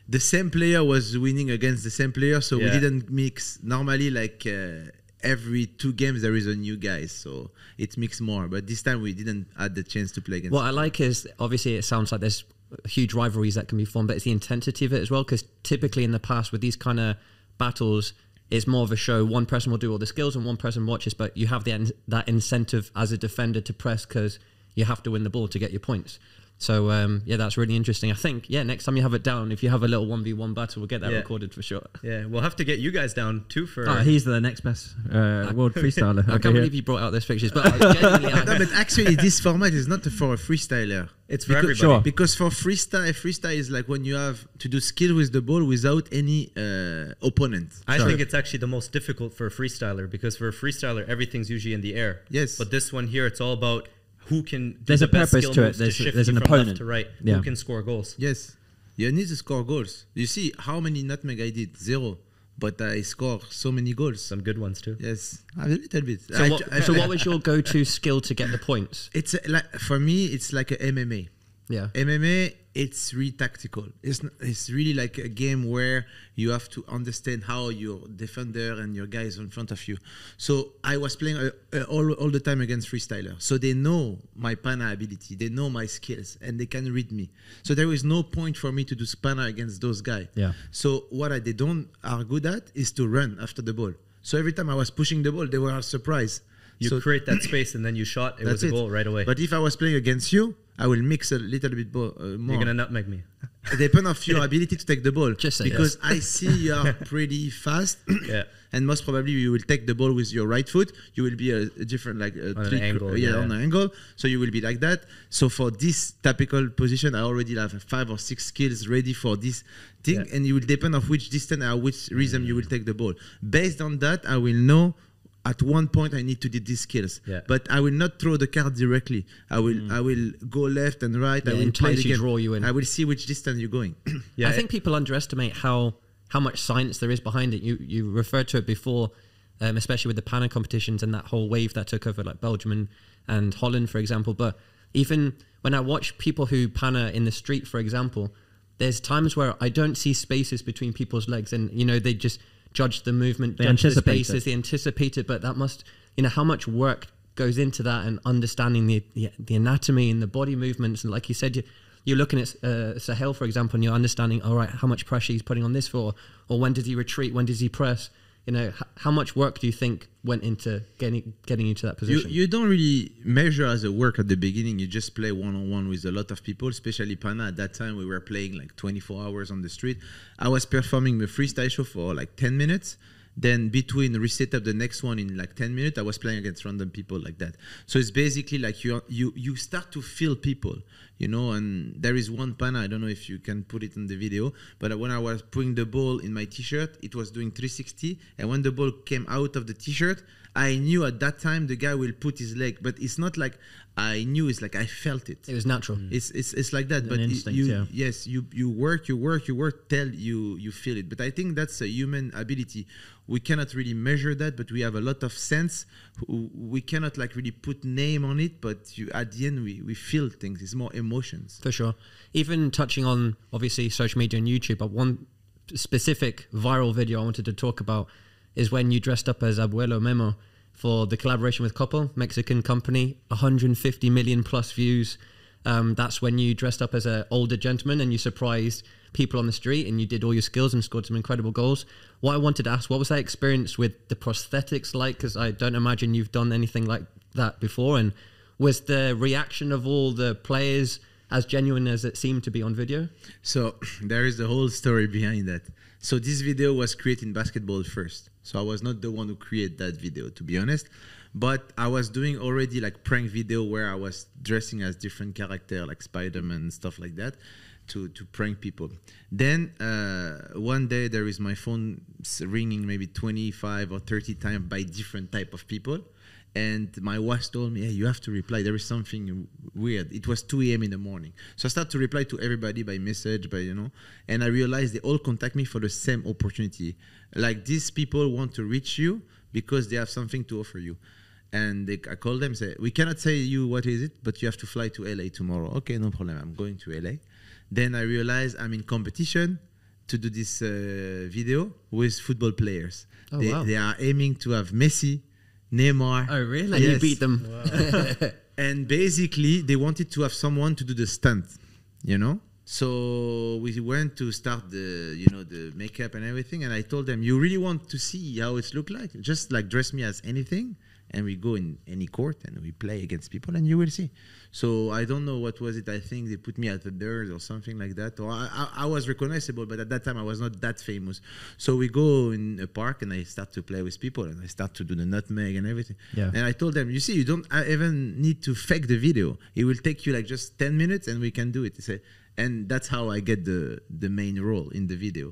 the same player was winning against the same player, so we didn't mix. Normally, like uh, every two games there is a new guy, so it mix more. But this time we didn't had the chance to play against. What I like is obviously it sounds like there's huge rivalries that can be formed, but it's the intensity of it as well. Because typically in the past with these kind of battles, it's more of a show. One person will do all the skills and one person watches, but you have the that incentive as a defender to press because you have to win the ball to get your points. So um, yeah, that's really interesting. I think yeah, next time you have it down, if you have a little one v one battle, we'll get that Yeah. recorded for sure. Yeah, we'll have to get you guys down too for. Oh, he's the next best uh, world freestyler. I over can't here. believe you brought out those pictures, but no, but actually, this format is not for a freestyler. it's for Because- everybody. Sure. Because for freestyle, freestyle is like when you have to do skill with the ball without any uh, opponent. I Sure. think it's actually the most difficult for a freestyler because for a freestyler, everything's usually in the air. Yes. But this one here, it's all about who can. Do There's the a best purpose skill to it. moves There's- shift there's an from opponent. to right. Yeah. Who can score goals? Yes, you need to score goals. You see how many nutmeg I did? Zero, but I score so many goals. Some good ones too. Yes, a little bit. so I what, tr- I- so what was your go to skill to get the points? It's a- like for me, it's like a MMA. Yeah. MMA, it's really tactical. It's n- it's really like a game where you have to understand how your defender and your guys in front of you. So I was playing uh, uh, all all the time against freestyler, so they know my panna ability, they know my skills, and they can read me. So there is no point for me to do spana against those guys. Yeah. So what I, they don't are good at is to run after the ball. So every time I was pushing the ball, they were surprised. You so create that space and then you shot. It was that's a it. goal right away. But if I was playing against you, I will mix a little bit bo- uh, more. You're gonna nutmeg me. depend of your ability to take the ball. Just say because I see you are pretty fast. Yeah. And most probably you will take the ball with your right foot. You will be a, a different like a On an trick- angle, yeah, yeah. on an angle. So you will be like that. So for this typical position, I already have five or six skills ready for this thing, Yeah. and it will depend of which distance or which rhythm you will take the ball. Based on that, I will know. At one point, I need to do these skills, Yeah. but I will not throw the card directly. I will, I will go left and right. I will play entice the you, draw you in. I will see which distance you're going. Yeah. I think people underestimate how how much science there is behind it. You you referred to it before, um, especially with the Panna competitions and that whole wave that took over, like Belgium and, and Holland, for example. But even when I watch people who Panna in the street, for example, there's times where I don't see spaces between people's legs, and you know they just judge the movement, They judge the anticipate spaces, it. they anticipate it. But that must, you know, how much work goes into that and understanding the the, the anatomy and the body movements, and like you said, you, you're looking at uh, Sahel, for example, and you're understanding, all right, how much pressure he's putting on this for, or when does he retreat, when does he press? You know, h- how much work do you think went into getting getting you to that you, position? you don't really measure as a work at the beginning. You just play one on one with a lot of people, especially Panna. At that time, we were playing like 24 hours on the street. I was performing the freestyle show for like 10 minutes. Then between reset up the next one in like 10 minutes, I was playing against random people like that. So it's basically like you you you start to feel people, you know. And there is one Panna. I don't know if you can put it in the video, but when I was putting the ball in my t-shirt, it was doing 360, and when the ball came out of the t-shirt, I knew at that time the guy will put his leg, but it's not like I knew. It's like I felt it. it was natural. Mm. It's, it's it's like that, An but instinct, you yeah. yes you you work you work you work till you you feel it. But I think that's a human ability. We cannot really measure that, but we have a lot of sense. We cannot like really put name on it, but you at the end we we feel things. It's more emotions. For sure. Even touching on obviously social media and YouTube, but one specific viral video I wanted to talk about is when you dressed up as Abuelo Memo for the collaboration with Coppel, Mexican company, 150 million plus views. Um, that's when you dressed up as an older gentleman and you surprised people on the street and you did all your skills and scored some incredible goals. What I wanted to ask, what was that experience with the prosthetics like? Because I don't imagine you've done anything like that before. And was the reaction of all the players as genuine as it seemed to be on video? So there is the whole story behind that. So this video was created in basketball first. So I was not the one who created that video, to be honest. But I was doing already like prank video where I was dressing as different character, like Spider-Man and stuff like that, to to prank people. Then uh, one day there is my phone ringing maybe 25 or 30 times by different type of people. And my wife told me, "Hey, you have to reply. There is something weird." It was 2 a.m. in the morning, so I started to reply to everybody by message, by you know, and I realized they all contact me for the same opportunity. Like these people want to reach you because they have something to offer you, and they, I call them, say, "We cannot say you what is it, but you have to fly to LA tomorrow." Okay, no problem. I'm going to LA. Then I realize I'm in competition to do this uh, video with football players. Oh, they, wow. they are aiming to have Messi, Neymar. Oh, really? And you Yes. beat them. and basically they wanted to have someone to do the stunt you know so we went to start the you know the makeup and everything and i told them you really want to see how it look like just like dress me as anything and we go in any court and we play against people and you will see so i don't know what was it i think they put me at the bird or something like that or I, I, I was recognizable but at that time i was not that famous so we go in a park and i start to play with people and i start to do the nutmeg and everything Yeah. and I told them, you see, you don't even need to fake the video. It will take you like just 10 minutes and we can do it. They say, and that's how I get the, the main role in the video.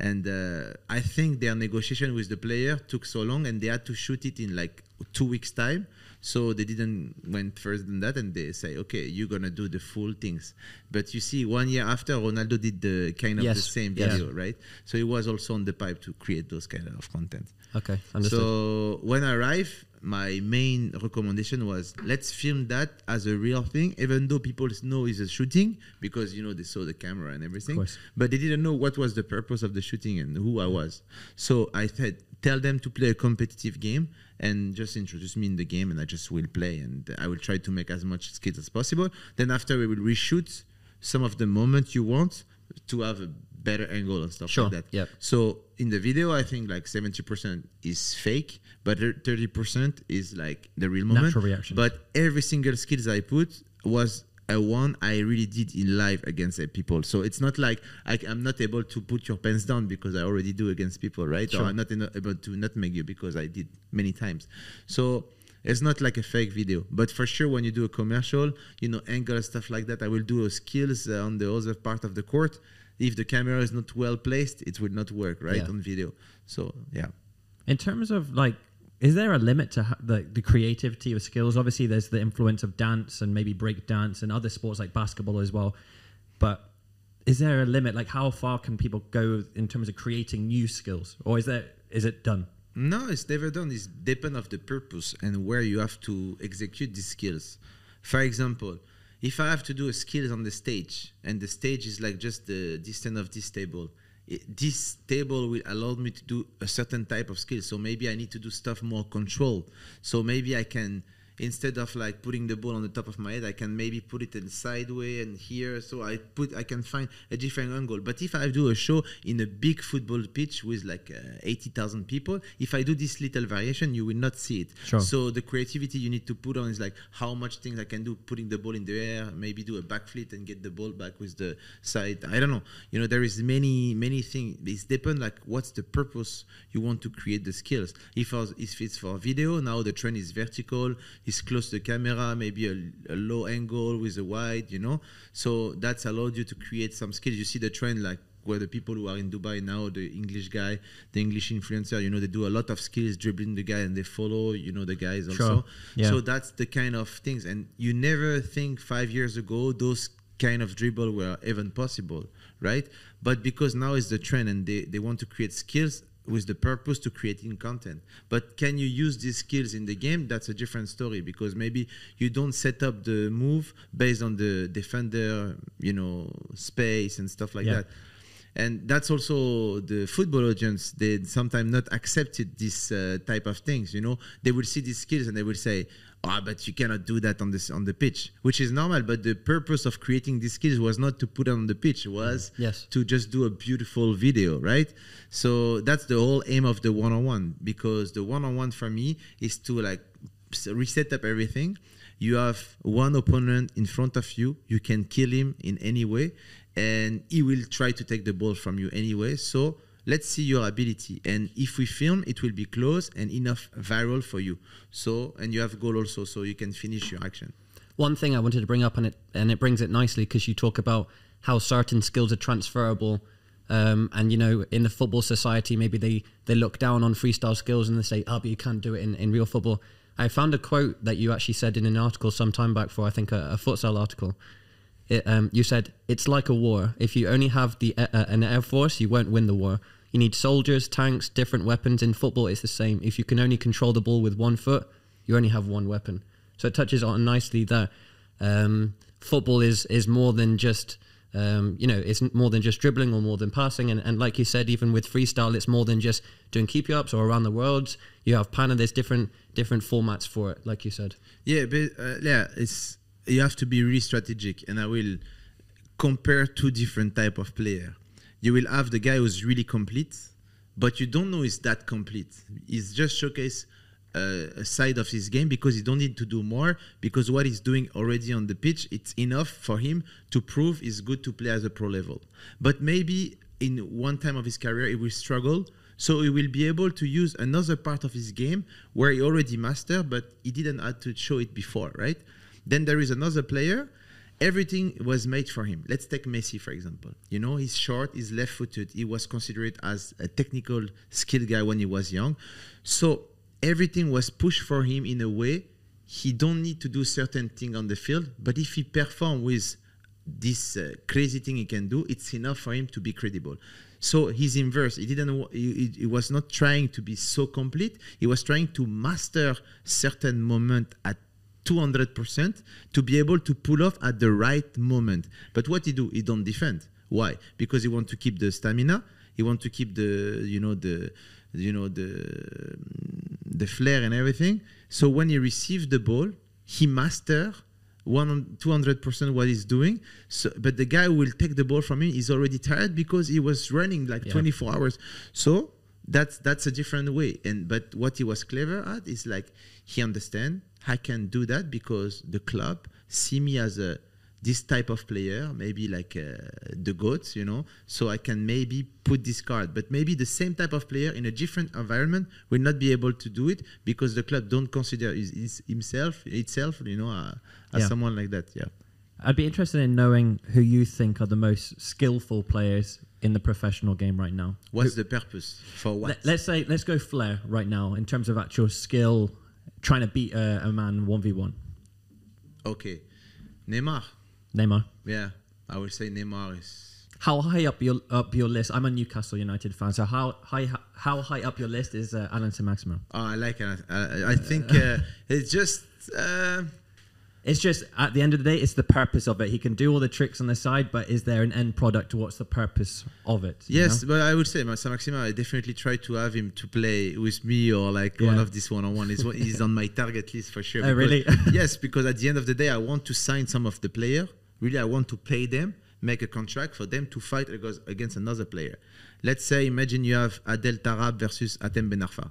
And uh, I think their negotiation with the player took so long and they had to shoot it in like two weeks' time. So they didn't went further than that and they say, okay, you're going to do the full things. But you see, one year after, Ronaldo did the kind of the Yes, same yes. video, right? So he was also on the pipe to create those kind of content. Okay, understood. So when I arrived, my main recommendation was let's film that as a real thing, even though people know it's a shooting because you know they saw the camera and everything, but they didn't know what was the purpose of the shooting and who I was. So I said, tell them to play a competitive game and just introduce me in the game, and I just will play and I will try to make as much skills as possible. Then after we will reshoot some of the moments you want to have a better angle and stuff Sure, like that. yep. So in the video, I think like 70% is fake, but 30% is like the real moment. Natural reaction. But every single skills I put was a one I really did in live against uh, people. So it's not like I, am not able to put your pants down because I already do against people, right? Or Sure. I'm not able to nutmeg you because I did many times. So it's not like a fake video, but for sure when you do a commercial, you know, angle stuff like that, I will do a skills uh, on the other part of the court. If the camera is not well placed, it will not work, right, Yeah. on video. So yeah. In terms of like, is there a limit to the, the creativity of skills? Obviously, there's the influence of dance and maybe break dance and other sports like basketball as well. But is there a limit? Like, how far can people go in terms of creating new skills, or is there is it done? No, it's never done. It's depend of the purpose and where you have to execute these skills. For example, if I have to do a skills on the stage and the stage is like just the distance of this table, it, this table will allow me to do a certain type of skill. So maybe I need to do stuff more controlled. So maybe I can instead of like putting the ball on the top of my head, I can maybe put it in sideways and here. So I put I can find a different angle. But if I do a show in a big football pitch with like uh, eighty thousand people, if I do this little variation, you will not see it. Sure. So the creativity you need to put on is like how much things I can do, putting the ball in the air, maybe do a backflip and get the ball back with the side. I don't know. You know, there is many many things. It's depend like what's the purpose you want to create the skills. If if it's for video, now the trend is vertical. It's close to the camera, maybe a, a low angle with a wide. You know, so that's allowed you to create some skills. You see the trend like where the people who are in Dubai now, the English guy, the English influencer, you know, they do a lot of skills dribbling the guy and they follow, you know, the guys Sure. also. Yeah. So that's the kind of things. And you never think five years ago those kind of dribble were even possible, right? But because now is the trend and they, they want to create skills with the purpose to creating content. But can you use these skills in the game? That's a different story because maybe you don't set up the move based on the defender, you know, space and stuff like Yeah. that and that's also the football audience they sometimes not accepted this uh, type of things you know they will see these skills and they will say ah but you cannot do that on this on the pitch which is normal but the purpose of creating these skills was not to put it on the pitch it was Yes. to just do a beautiful video right? So that's the whole aim of the one-on-one because the one-on-one for me is to like reset up everything. You have one opponent in front of you you can kill him in any way and he will try to take the ball from you anyway. So let's see your ability and if we film it will be close and enough viral for you so and you have goal also so you can finish your action One thing I wanted to bring up, and it and it brings it nicely because you talk about how certain skills are transferable, um, and you know, in the football society, maybe they they look down on freestyle skills and they say, "Oh, but you can't do it in, in real football." I found a quote that you actually said in an article some time back for I think a, a futsal article. It, um, you said it's like a war. If you only have the uh, uh, an air force, you won't win the war. You need soldiers, tanks, different weapons. In football, it's the same. If you can only control the ball with one foot, you only have one weapon. So it touches on nicely that um, football is is more than just um, you know it's more than just dribbling or more than passing. And, and like you said, even with freestyle, it's more than just doing keep ups or around the world. You have panna. There's different different formats for it, like you said. Yeah, but uh, yeah, it's you have to be really strategic, and I will compare two different type of player. You will have the guy who's really complete, but you don't know he's that complete. He's just showcase uh, a side of his game because he don't need to do more because what he's doing already on the pitch it's enough for him to prove he's good to play at the pro level. But maybe in one time of his career he will struggle so he will be able to use another part of his game where he already mastered, but he didn't have to show it before, right? Then there is another player. Everything was made for him. Let's take Messi, for example. You know, he's short, he's left footed. He was considered as a technical skill guy when he was young. So everything was pushed for him in a way he don't need to do certain thing on the field, but if he perform with this uh, crazy thing he can do, it's enough for him to be credible. So he's inverse. He didn't. He- he was not trying to be so complete. He was trying to master certain moment at 200% to be able to pull off at the right moment. But what he do? He don't defend. Why? Because he want to keep the stamina. He want to keep the you know the you know the the flair and everything. So when he received the ball, he master one 200% what he's doing. So, but the guy who will take the ball from him is already tired because he was running like Yeah. 24 hours. So that's that's a different way. And but what he was clever at is like he understand I can do that because the club see me as a this type of player, maybe like uh, the goats, you know. So I can maybe put this card, but maybe the same type of player in a different environment will not be able to do it because the club don't consider his, his, himself itself, you know, uh, as Yeah. someone like that. Yeah. I'd be interested in knowing who you think are the most skillful players in the professional game right now. What's the purpose for what? Let, let's say let's go Flair right now in terms of actual skill, trying to beat a, a man one v one. okay, Neymar. Neymar. Yeah, I would say Neymar is. How high up your up your list? I'm a Newcastle United fan, so how high how high up your list is uh, Alan Maximo? Oh, I like it. I, I think uh, it's just. Uh, It's just at the end of the day, it's the purpose of it. He can do all the tricks on the side, but is there an end product? What's the purpose of it? you Yes, know? but I would say Massa Maxima, I definitely try to have him to play with me or like one Yeah. of this one on one. He's on my target list for sure. Oh, really? yes, because at the end of the day, I want to sign some of the player. Really, I want to pay them, make a contract for them to fight against, against another player. Let's say, imagine you have Adel Taarabt versus Hatem Ben Arfa.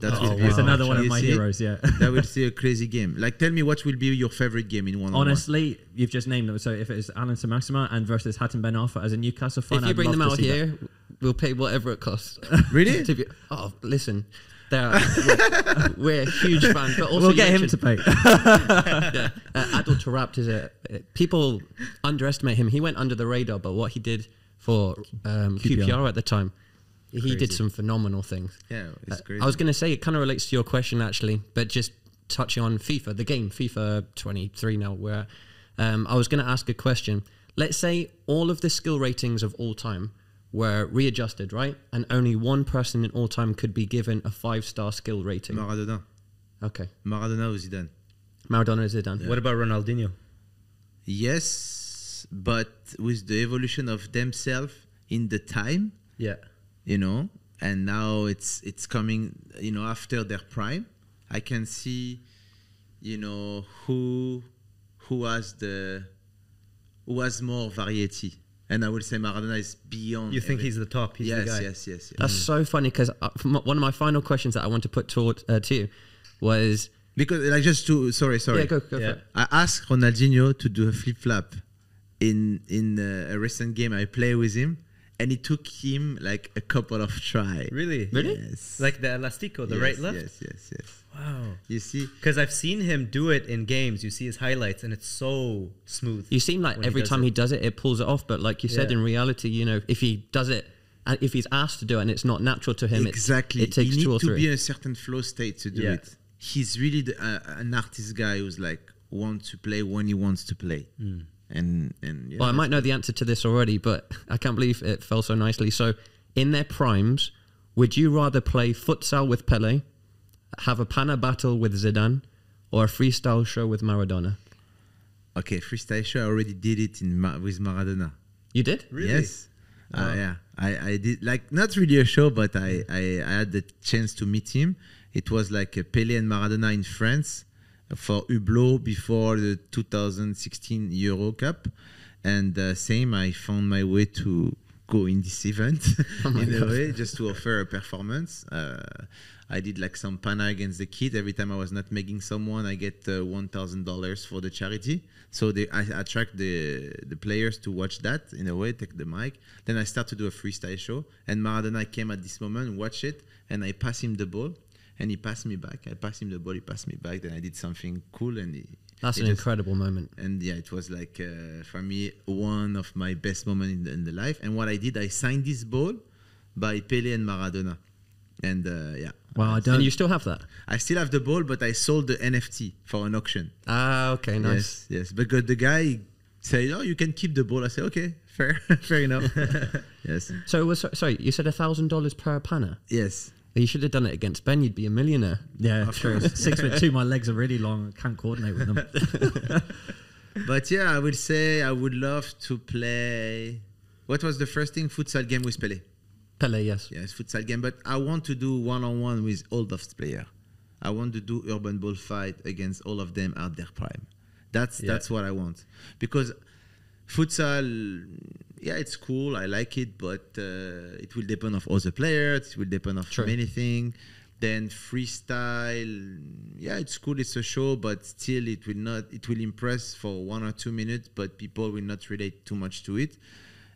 That Oh, will be It's wow. another one of my see? heroes. Yeah. that would see a crazy game. Like, tell me what will be your favorite game in one on one. Honestly, you've just named them. So if it is Alan Maxima and versus Hatem Ben Arfa as a Newcastle fan, If you I'd bring love them out see that. here, we'll pay whatever it costs. Really? To be- oh, listen, they're, we're, we're a huge fan, but also we'll get him to pay. yeah, uh, Adel Taarabt is a people underestimate him. He went under the radar, but what he did for um, QPR. QPR. at the time, he did some phenomenal things. Yeah, it's Uh, crazy. I was going to say it kind of relates to your question actually, but just touching on FIFA, the game FIFA 23 now. Where um, I was going to ask a question. Let's say all of the skill ratings of all time were readjusted, right? And only one person in all time could be given a five star skill rating. Maradona. Okay, Maradona or Zidane. Maradona is Zidane. What about Ronaldinho? Yes, but with the evolution of themselves in the time, Yeah. You know, and now it's it's coming, you know, after their prime. I can see, you know, who who has the who has more variety, and I would say Maradona is beyond. You think every- he's the top? He's yes, the guy. yes, yes, yes. That's so funny because one of my final questions that I want to put toward uh, to you was Because like just to sorry, sorry. yeah, go, go Yeah. for it. I asked Ronaldinho to do a flip flop in in uh, a recent game I play with him, and it took him like a couple of tries. Really? Really? Yes. Like the elastico, the Yes, right left. Yes, yes, yes. Wow. You see, Because I've seen him do it in games. You see his highlights, and it's so smooth. You seem like when he every time it. he does it, it pulls it off. But like you said, in reality, you know, if he does it, and if he's asked to do it, and it's not natural to him, exactly. it, takes you two need or to three. be in a certain flow state to do Yeah. it. He's really the, uh, an artist guy who's like wants to play when he wants to play, and and yeah, well, I might know the answer to this already, but I can't believe it fell so nicely. So, in their primes, would you rather play futsal with Pele, have a pana battle with Zidane, or a freestyle show with Maradona? Okay, freestyle show. I already did it in Ma- with Maradona. You did? Really? Yes. Uh, yeah, I, I did like not really a show, but I, I, I had the chance to meet him. It was like Pele and Maradona in France for Hublot before the 2016 Euro Cup, and uh, same. I found my way to go in this event in a way just to offer a performance. Uh, I did like some panna against the kid. Every time I was not making someone, I get uh, one thousand dollars for the charity. So they, I attract the the players to watch that in a way, take the mic. Then I start to do a freestyle show, and Maradona came at this moment, watch it, and I pass him the ball, and he passed me back. I passed him the ball, he passed me back. Then I did something cool, and he, That's an incredible moment. and yeah, it was like uh, for me one of my best moments in the, in the life. And what I did, I signed this ball by Pele and Maradona, and uh, yeah, Wow, I don't. And you still have that? I still have the ball, but I sold the NFT for an auction. Ah, okay, nice. Yes, yes. Because the guy said, "Oh, you can keep the ball." I said, "Okay, fair, fair enough." yes, So, it was, sorry, you said a thousand dollars per panna. yes. You should have done it against Ben. You'd be a millionaire. yeah, true. Six foot two. My legs are really long. I can't coordinate with them. But yeah, I would say I would love to play. What was the first thing? Futsal game with Pele. Pele, yes. Yes, futsal game. But I want to do one on one with all of player. I want to do urban ball fight against all of them at their prime. That's Yeah. that's what I want because futsal, yeah, it's cool. I like it, but uh, it will depend of other players. It will depend of True. many things. Then freestyle, yeah, it's cool. It's a show, but still, it will not. It will impress for one or two minutes, but people will not relate too much to it.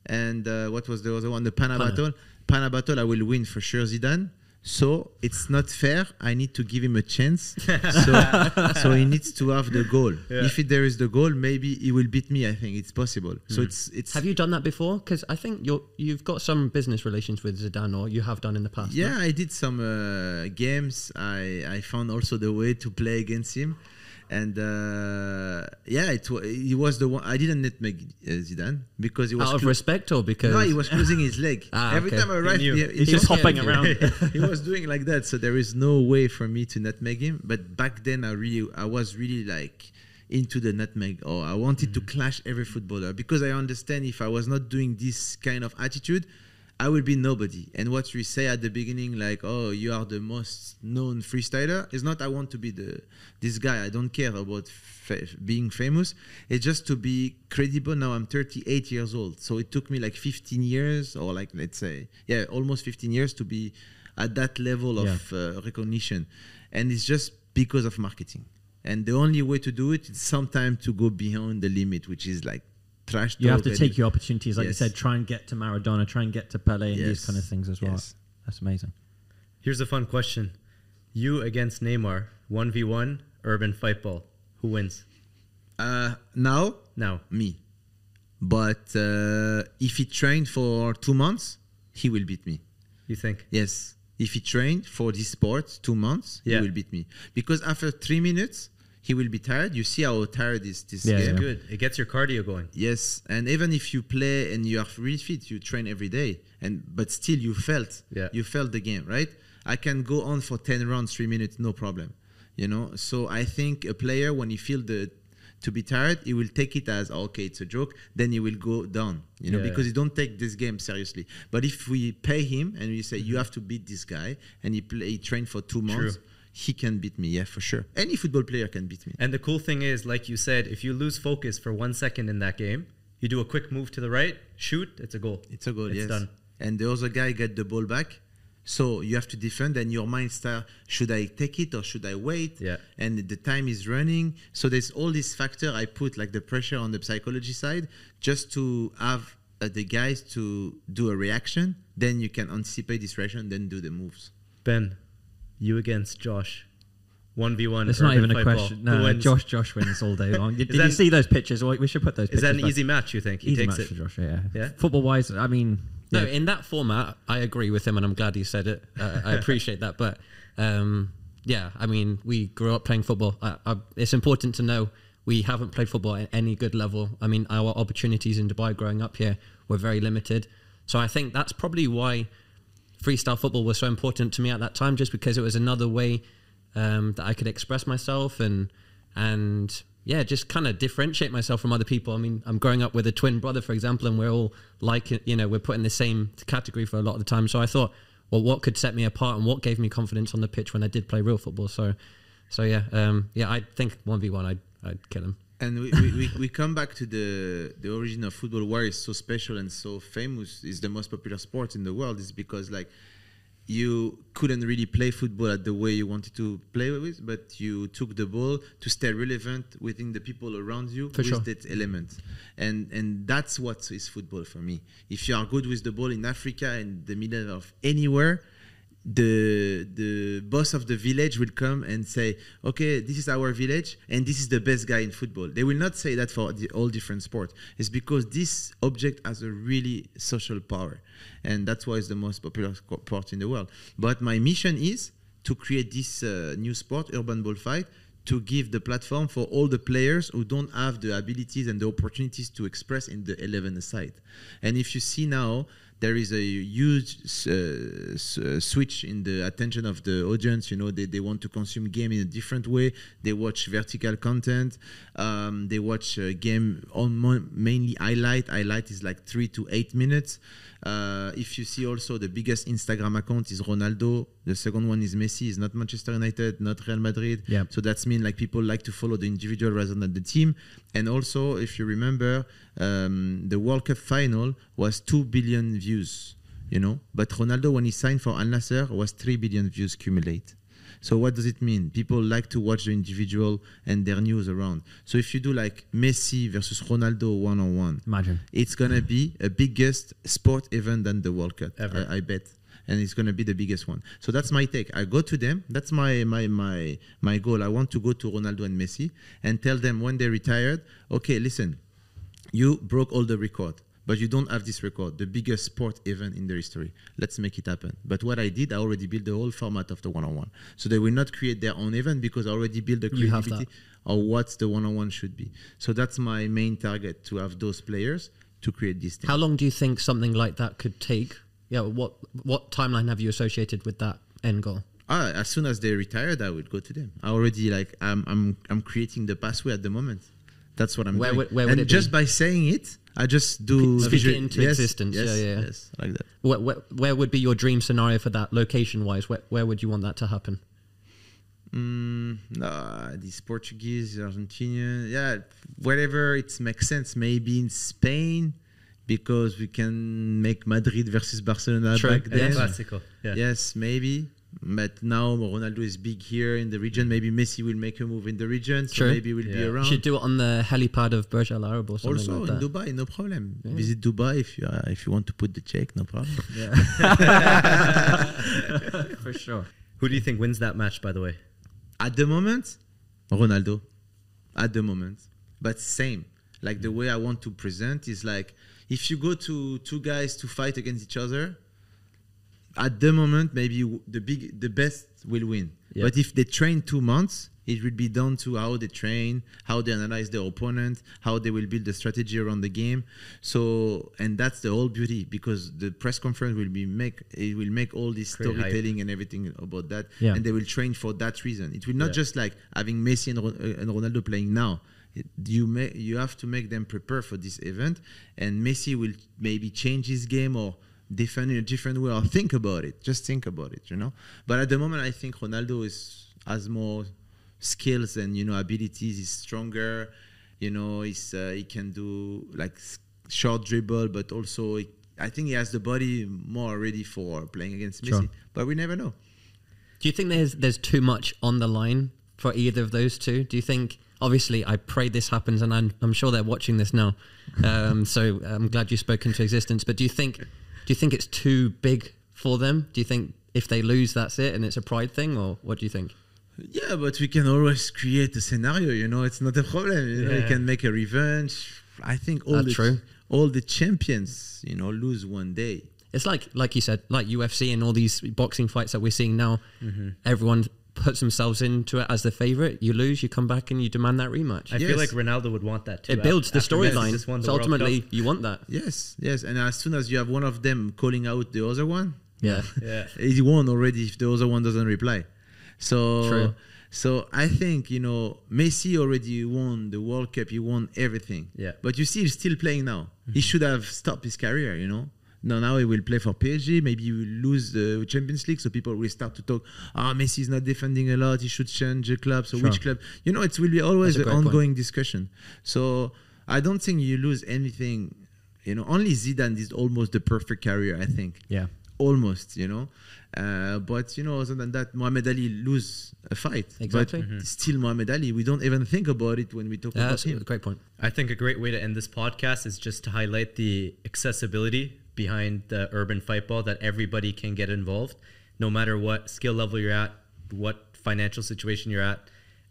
And uh, what was the other one? The Panna, Panna. battle. Panna battle, I will win for sure, Zidane. So it's not fair. I need to give him a chance. so, so he needs to have the goal. Yeah. If it, there is the goal, maybe he will beat me. I think it's possible. So it's it's Have you done that before? Because I think you're you've got some business relations with Zidane, or you have done in the past. no? Yeah, I did some uh, games. I I found also the way to play against him, and uh, yeah, it wa- he was the one. I didn't nutmeg uh, Zidane because he was Out of clo- respect, or because no, he was closing his leg. Ah, Every okay. time I arrived, knew. he, He's he just was- hopping around. he was doing like that, so there is no way for me to nutmeg him. But back then, I really, I was really like into the nutmeg, or I wanted to clash every footballer because I understand if I was not doing this kind of attitude, I will be nobody. And what we say at the beginning, like, "Oh, you are the most known freestyler," is not I want to be the this guy. I don't care about fa- being famous. It's just to be credible. Now I'm 38 years old, so it took me like 15 years, or like let's say, yeah, almost 15 years to be at that level of uh, recognition, and it's just because of marketing. And the only way to do it is sometimes to go beyond the limit, which is like trash. You have to take your opportunities, like Yes. you said. Try and get to Maradona. Try and get to Pele, and these kind of things as well. Yes. That's amazing. Here's a fun question: You against Neymar, one v one, urban fight ball. Who wins? Uh, now Now, me, but uh, if he trained for two months, he will beat me. you think? Yes. If he trained for this sport two months, Yeah. he will beat me. Because after three minutes, he will be tired. You see how tired is this Yeah, game? yeah. Good. It gets your cardio going. Yes, and even if you play and you are really fit, you train every day, and but still you felt, Yeah. you felt the game, right? I can go on for ten rounds, three minutes, no problem, you know. So I think a player when he feel the to be tired, he will take it as oh, okay, it's a joke. Then he will go down, you know, Yeah, because yeah. he don't take this game seriously. But if we pay him and we say you mm-hmm. have to beat this guy, and he play, he train for two months, True. He can beat me, yeah, for sure. Any football player can beat me. And the cool thing is, like you said, if you lose focus for one second in that game, you do a quick move to the right, shoot, it's a goal. It's a goal, It's yes. done. And the other guy get the ball back. So you have to defend, and your mind start: should I take it or should I wait? Yeah. And the time is running. So there's all these factor I put, like the pressure on the psychology side, just to have uh, the guys to do a reaction. Then you can anticipate this reaction, then do the moves. Ben, you against Josh, one v one. It's not even a question. No, Josh, Josh wins all day long. Did, did that- you see those pictures? We should put those. Is that an back. easy match? You think he easy takes match it? for Josh? Yeah. Yeah? Football wise, I mean, No, yeah. in that format, I agree with him, and I'm glad he said it. Uh, I appreciate that, but um, yeah, I mean, we grew up playing football. I, I, it's important to know we haven't played football at any good level. I mean, our opportunities in Dubai growing up here were very limited. So I think that's probably why freestyle football was so important to me at that time, just because it was another way um, that I could express myself and and yeah, just kind of differentiate myself from other people. I mean, I'm growing up with a twin brother, for example, and we're all like, you know, we're put in the same category for a lot of the time. So I thought, well, what could set me apart and what gave me confidence on the pitch when I did play real football? So, so yeah, um, yeah, I think one v one, I'd I'd kill him. And we, we, we, we come back to the the origin of football. Why it's so special and so famous is the most popular sport in the world. Is because like you couldn't really play football at the way you wanted to play with, but you took the ball to stay relevant within the people around you For with sure. that element. And and that's what is football for me. If you are good with the ball in Africa in the middle of anywhere, the the boss of the village will come and say, "Okay, this is our village, and this is the best guy in football." They will not say that for the, all different sports. It's because this object has a really social power, and that's why it's the most popular sport in the world. But my mission is to create this uh, new sport, urban bullfight, to give the platform for all the players who don't have the abilities and the opportunities to express in the 11 side. And if you see now, there is a huge uh, uh, switch in the attention of the audience. You know, they, they want to consume game in a different way. They watch vertical content. Um, they watch uh, game on mainly highlight. Highlight is like three to eight minutes. Uh, if you see also the biggest Instagram account is Ronaldo. The second one is Messi. Is not Manchester United, not Real Madrid. Yeah. So that's mean like people like to follow the individual rather than the team. And also, if you remember, um, the World Cup final was two billion views. You know, but Ronaldo when he signed for Al Nassr was three billion views cumulate. So what does it mean? People like to watch the individual and their news around. So if you do like Messi versus Ronaldo one on one, Imagine. it's gonna be a biggest sport event than the World Cup Ever. I, I bet, and it's gonna be the biggest one. So that's my take. I go to them. That's my my my my goal. I want to go to Ronaldo and Messi and tell them when they retired. Okay, listen, you broke all the record. But you don't have this record, the biggest sport event in their history. Let's make it happen. But what I did, I already built the whole format of the one-on-one. So they will not create their own event because I already built the creativity of what the one-on-one should be. So that's my main target to have those players to create this thing. How long do you think something like that could take? Yeah, what what timeline have you associated with that end goal? Ah, as soon as they retired, I would go to them. I already like I'm I'm I'm creating the pathway at the moment. That's what I'm Where doing. would- where and just be? by saying it, I just do Speak it into yes, existence. Yes, Yeah, yeah, yes, like that. Where, where, where would be your dream scenario for that location wise? Where, where would you want that to happen? Mm, no, these Portuguese, Argentinian, yeah, whatever it makes sense. Maybe in Spain, because we can make Madrid versus Barcelona back then. Yeah. Yes, maybe. But now Ronaldo is big here in the region. Maybe Messi will make a move in the region, so maybe we'll be Yeah. You around. should do it on the helipad of Burj Al Arab or something also like in that. Dubai, no problem. Visit Dubai if you uh, if you want to put the check, no problem. For sure. Who do you think wins that match, by the way? At the moment, Ronaldo. At the moment, but same. Like the way I want to present is like if you go to two guys to fight against each other. At the moment, maybe the big, the best will win. Yeah. But if they train two months, it will be down to how they train, how they analyze their opponent, how they will build the strategy around the game. So, and that's the whole beauty because the press conference will be make it will make all this Create hype. storytelling and everything about that, Yeah. and they will train for that reason. It will not Yeah. just like having Messi and, Ro- uh, and Ronaldo playing now. It- You may you have to make them prepare for this event, and Messi will maybe change his game or defend in a different way or think about it. Just think about it, you know. But at the moment, I think Ronaldo is has more skills and you know abilities. He's stronger. You know, he's uh, he can do like short dribble, but also he, I think he has the body more ready for playing against Messi. Sure. But we never know. Do you think there's there's too much on the line for either of those two? Do you think? Obviously, I pray this happens, and I'm, I'm sure they're watching this now. Um, so I'm glad you spoke into existence. But do you think do you think it's too big for them? Do you think if they lose, that's it, and it's a pride thing, or what do you think? Yeah, but we can always create a scenario. You know, it's not a problem. You know, can make a revenge. I think all That's the true. all the champions, you know, lose one day. It's like like you said, like UFC and all these boxing fights that we're seeing now. Mm-hmm. Everyone puts themselves into it as the favorite. You lose, you come back, and you demand that rematch. I Yes. feel like Ronaldo would want that too. it builds the After Messi storyline. just the So World ultimately, Cup. you want that. Yes, yes. And as soon as you have one of them calling out the other one, Yeah. yeah. he won already if the other one doesn't reply. So True. so I think, you know, Messi already won the World Cup, he won everything. Yeah. But you see he's still playing now. He mm-hmm. should have stopped his career, you know. No, now he will play for PSG. Maybe he will lose the Champions League, so people will start to talk. Ah, Messi is not defending a lot. He should change the club. So which club? You know, it will be always an great point. ongoing discussion. So I don't think you lose anything. You know, only Zidane is almost the perfect career. I think Yeah. almost, you know. Uh, but you know, other than that, Muhammad Ali lose a fight. Exactly. But still, Muhammad Ali. We don't even think about it when we talk Yeah, about him. great point. I think a great way to end this podcast is just to highlight the accessibility behind the urban fight ball that everybody can get involved, no matter what skill level you're at, what financial situation you're at.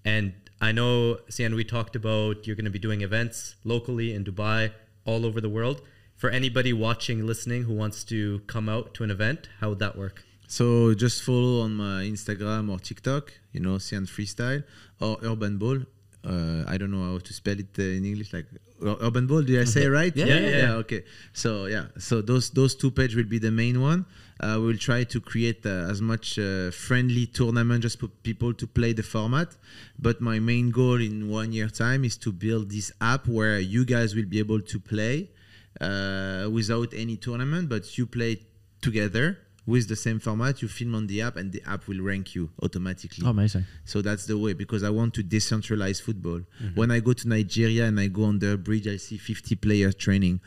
And I know, Séan, we talked about you're going to be doing events locally in Dubai, all over the world. For anybody watching, listening who wants to come out to an event, how would that work? So just follow on my Instagram or TikTok, you know, Séan Freestyle or Urban Ball. Uh, I don't know how to spell it uh, in English, like ur- urban ball. Did I say it right? Yeah, yeah, yeah. Okay. So yeah, so those those two page will be the main one. Uh, we'll try to create uh, as much uh, friendly tournament just for people to play the format. But my main goal in one year time is to build this app where you guys will be able to play uh, without any tournament, but you play together with the same format. You film on the app, and the app will rank you automatically. Oh, amazing. So that's the way because I want to decentralize football. Mm-hmm. When I go to Nigeria and I go on the bridge, I see 50 players training.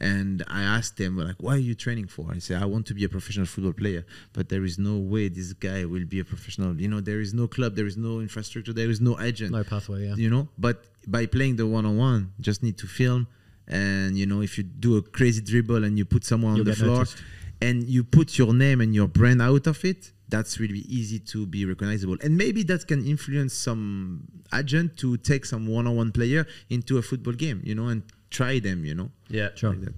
And I ask them, like, what are you training for? I say, I want to be a professional football player, but there is no way this guy will be a professional. You know, there is no club, there is no infrastructure, there is no agent No pathway. Yeah. you know but by playing the one-on-one just need to film and you know if you do a crazy dribble and you put someone You'll on the get floor noticed. And you put your name and your brand out of it that's really easy to be recognizable and maybe that can influence some agent to take some one-on-one player into a football game you know and try them you know Yeah. Sure. like.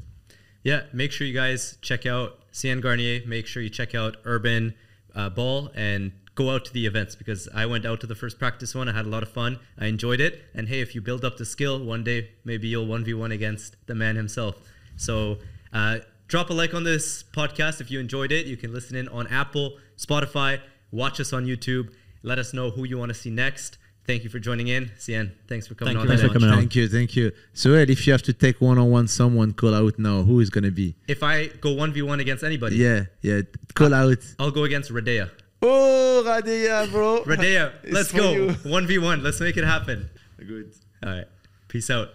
Yeah, make sure you guys check out Séan Garnier. Make sure you check out Urban uh, Ball and go out to the events because I went out to the first practice one. I had a lot of fun. I enjoyed it. And hey, if you build up the skill, one day maybe you'll 1v1 against the man himself. So uh, drop a like on this podcast if you enjoyed it. You can listen in on Apple, Spotify, watch us on YouTube. Let us know who you want to see next. Thank you for joining in. Séan, thanks for coming Thank on. you Thanks for coming on. thank you thank you so Ed, if you have to take one-on-one someone call out now who is going to be If I go 1v1 against anybody, yeah yeah call out I'll go against Radea. oh Radia bro Radea, let's go. you. 1v1. Let's make it happen. good All right. Peace out.